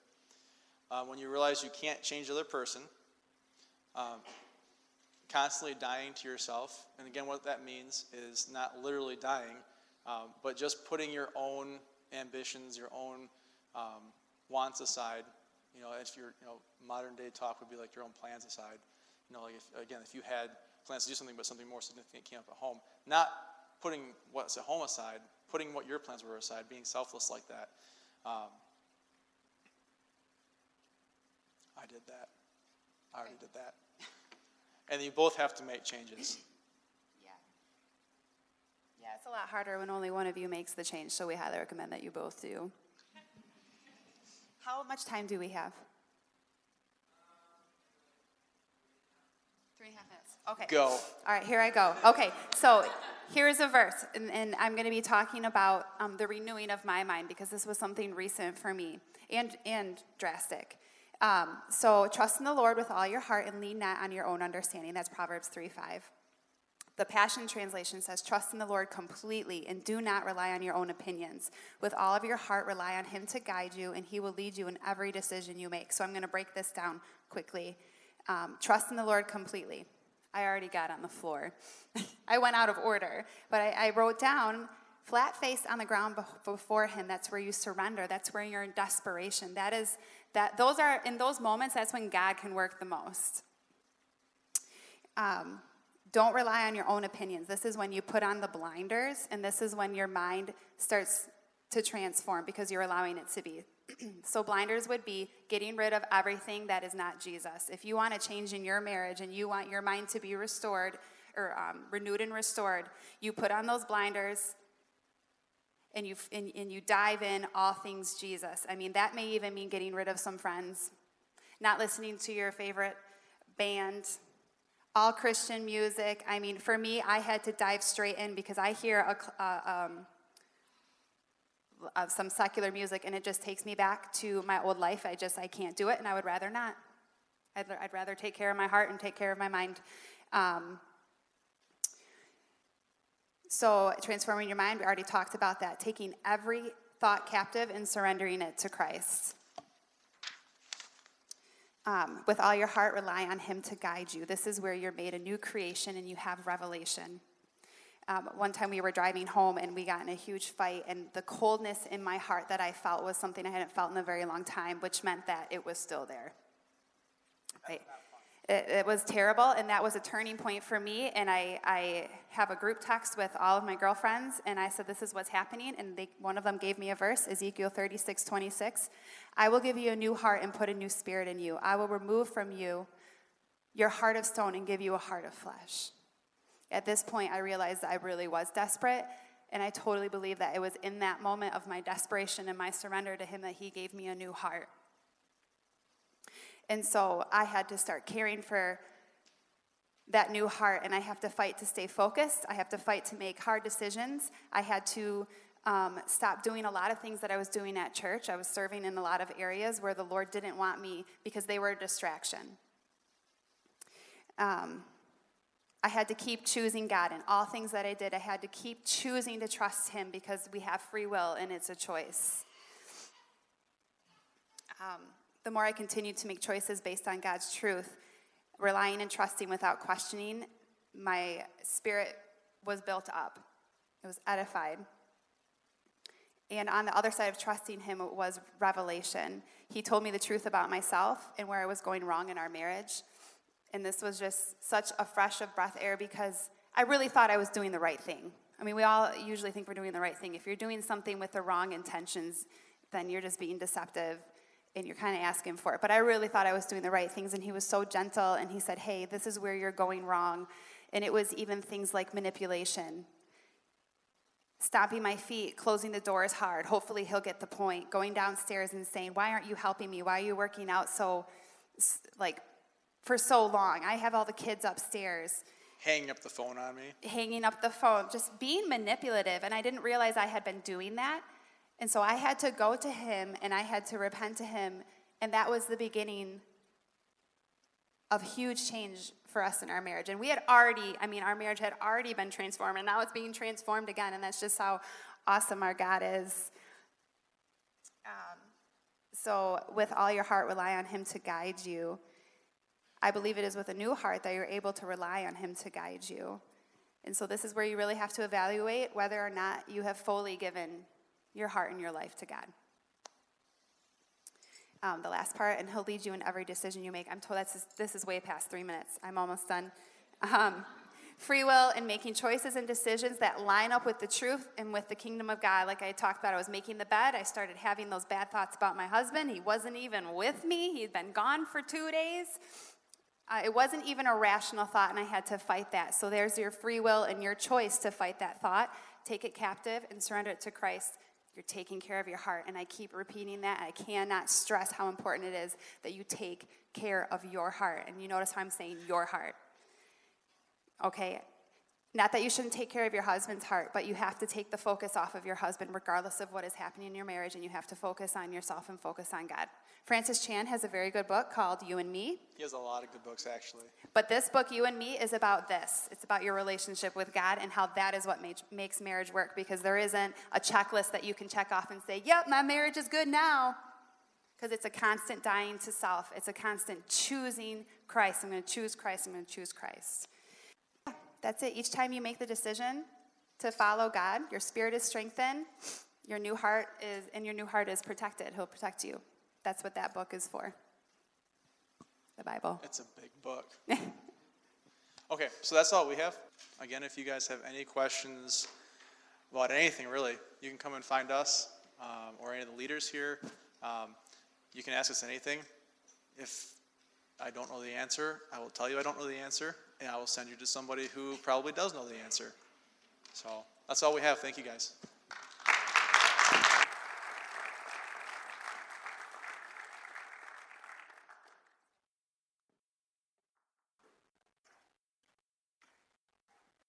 uh, when you realize you can't change the other person, um, constantly dying to yourself. And again, what that means is not literally dying, um, but just putting your own ambitions, your own um, wants aside. You know, if your you know modern day talk would be like your own plans aside. You know, like if, again, if you had plans to do something, but something more significant came up at home. Not putting what's at home aside, putting what your plans were aside, being selfless like that. Um, I did that. I already did that. and you both have to make changes. Yeah. Yeah, it's a lot harder when only one of you makes the change, so we highly recommend that you both do. How much time do we have? Three and a half minutes. Okay. Go. All right, here I go. Okay, so here's a verse, and, and I'm going to be talking about um, the renewing of my mind because this was something recent for me and, and drastic. Um, so trust in the Lord with all your heart and lean not on your own understanding. That's Proverbs 3 5. The Passion Translation says, Trust in the Lord completely and do not rely on your own opinions. With all of your heart, rely on Him to guide you, and He will lead you in every decision you make. So I'm going to break this down quickly. Um, trust in the Lord completely. I already got on the floor. I went out of order, but I, I wrote down flat face on the ground before him that's where you surrender that's where you're in desperation that is that those are in those moments that's when god can work the most um, don't rely on your own opinions this is when you put on the blinders and this is when your mind starts to transform because you're allowing it to be so, blinders would be getting rid of everything that is not Jesus. If you want to change in your marriage and you want your mind to be restored or um, renewed and restored, you put on those blinders and you, and, and you dive in all things Jesus. I mean, that may even mean getting rid of some friends, not listening to your favorite band, all Christian music. I mean, for me, I had to dive straight in because I hear a, uh, um, some secular music, and it just takes me back to my old life. I just I can't do it, and I would rather not. I'd, I'd rather take care of my heart and take care of my mind. Um, so, transforming your mind, we already talked about that. Taking every thought captive and surrendering it to Christ. Um, with all your heart, rely on Him to guide you. This is where you're made a new creation and you have revelation. Um, one time we were driving home and we got in a huge fight, and the coldness in my heart that I felt was something I hadn't felt in a very long time, which meant that it was still there. Right? It, it, was terrible, and that was a turning point for me. And I, I have a group text with all of my girlfriends, and I said, This is what's happening. And they, one of them gave me a verse, Ezekiel 36 26. I will give you a new heart and put a new spirit in you. I will remove from you your heart of stone and give you a heart of flesh. At this point, I realized I really was desperate, and I totally believe that it was in that moment of my desperation and my surrender to Him that He gave me a new heart. And so I had to start caring for that new heart, and I have to fight to stay focused. I have to fight to make hard decisions. I had to um, stop doing a lot of things that I was doing at church. I was serving in a lot of areas where the Lord didn't want me because they were a distraction. Um, I had to keep choosing God in all things that I did. I had to keep choosing to trust Him because we have free will and it's a choice. Um, the more I continued to make choices based on God's truth, relying and trusting without questioning, my spirit was built up. It was edified. And on the other side of trusting Him was revelation. He told me the truth about myself and where I was going wrong in our marriage. And this was just such a fresh of breath air because I really thought I was doing the right thing. I mean, we all usually think we're doing the right thing. If you're doing something with the wrong intentions, then you're just being deceptive and you're kind of asking for it. But I really thought I was doing the right things, and he was so gentle, and he said, Hey, this is where you're going wrong. And it was even things like manipulation. Stomping my feet, closing the doors hard. Hopefully, he'll get the point. Going downstairs and saying, Why aren't you helping me? Why are you working out so, like, for so long? I have all the kids upstairs. Hanging up the phone on me. Hanging up the phone, just being manipulative. And I didn't realize I had been doing that. And so I had to go to him and I had to repent to him. And that was the beginning of huge change for us in our marriage. And we had already, I mean, our marriage had already been transformed, and now it's being transformed again. And that's just how awesome our God is. Um, so, with all your heart, rely on Him to guide you. I believe it is with a new heart that you're able to rely on Him to guide you. And so, this is where you really have to evaluate whether or not you have fully given your heart and your life to God. Um, the last part, and He'll lead you in every decision you make. I'm told that's this is way past three minutes. I'm almost done. Um, free will and making choices and decisions that line up with the truth and with the kingdom of God. Like I talked about, I was making the bed. I started having those bad thoughts about my husband. He wasn't even with me, he'd been gone for two days. Uh, it wasn't even a rational thought, and I had to fight that. So there's your free will and your choice to fight that thought. Take it captive and surrender it to Christ. You're taking care of your heart. And I keep repeating that. I cannot stress how important it is that you take care of your heart. And you notice how I'm saying your heart. Okay? Not that you shouldn't take care of your husband's heart, but you have to take the focus off of your husband regardless of what is happening in your marriage, and you have to focus on yourself and focus on God. Francis Chan has a very good book called You and Me. He has a lot of good books, actually. But this book, You and Me, is about this. It's about your relationship with God and how that is what makes marriage work because there isn't a checklist that you can check off and say, yep, my marriage is good now. Because it's a constant dying to self, it's a constant choosing Christ. I'm going to choose Christ, I'm going to choose Christ. That's it. Each time you make the decision to follow God, your spirit is strengthened, your new heart is, and your new heart is protected. He'll protect you. That's what that book is for. The Bible. It's a big book. okay, so that's all we have. Again, if you guys have any questions about anything, really, you can come and find us um, or any of the leaders here. Um, you can ask us anything. If I don't know the answer, I will tell you I don't know the answer, and I will send you to somebody who probably does know the answer. So that's all we have. Thank you, guys.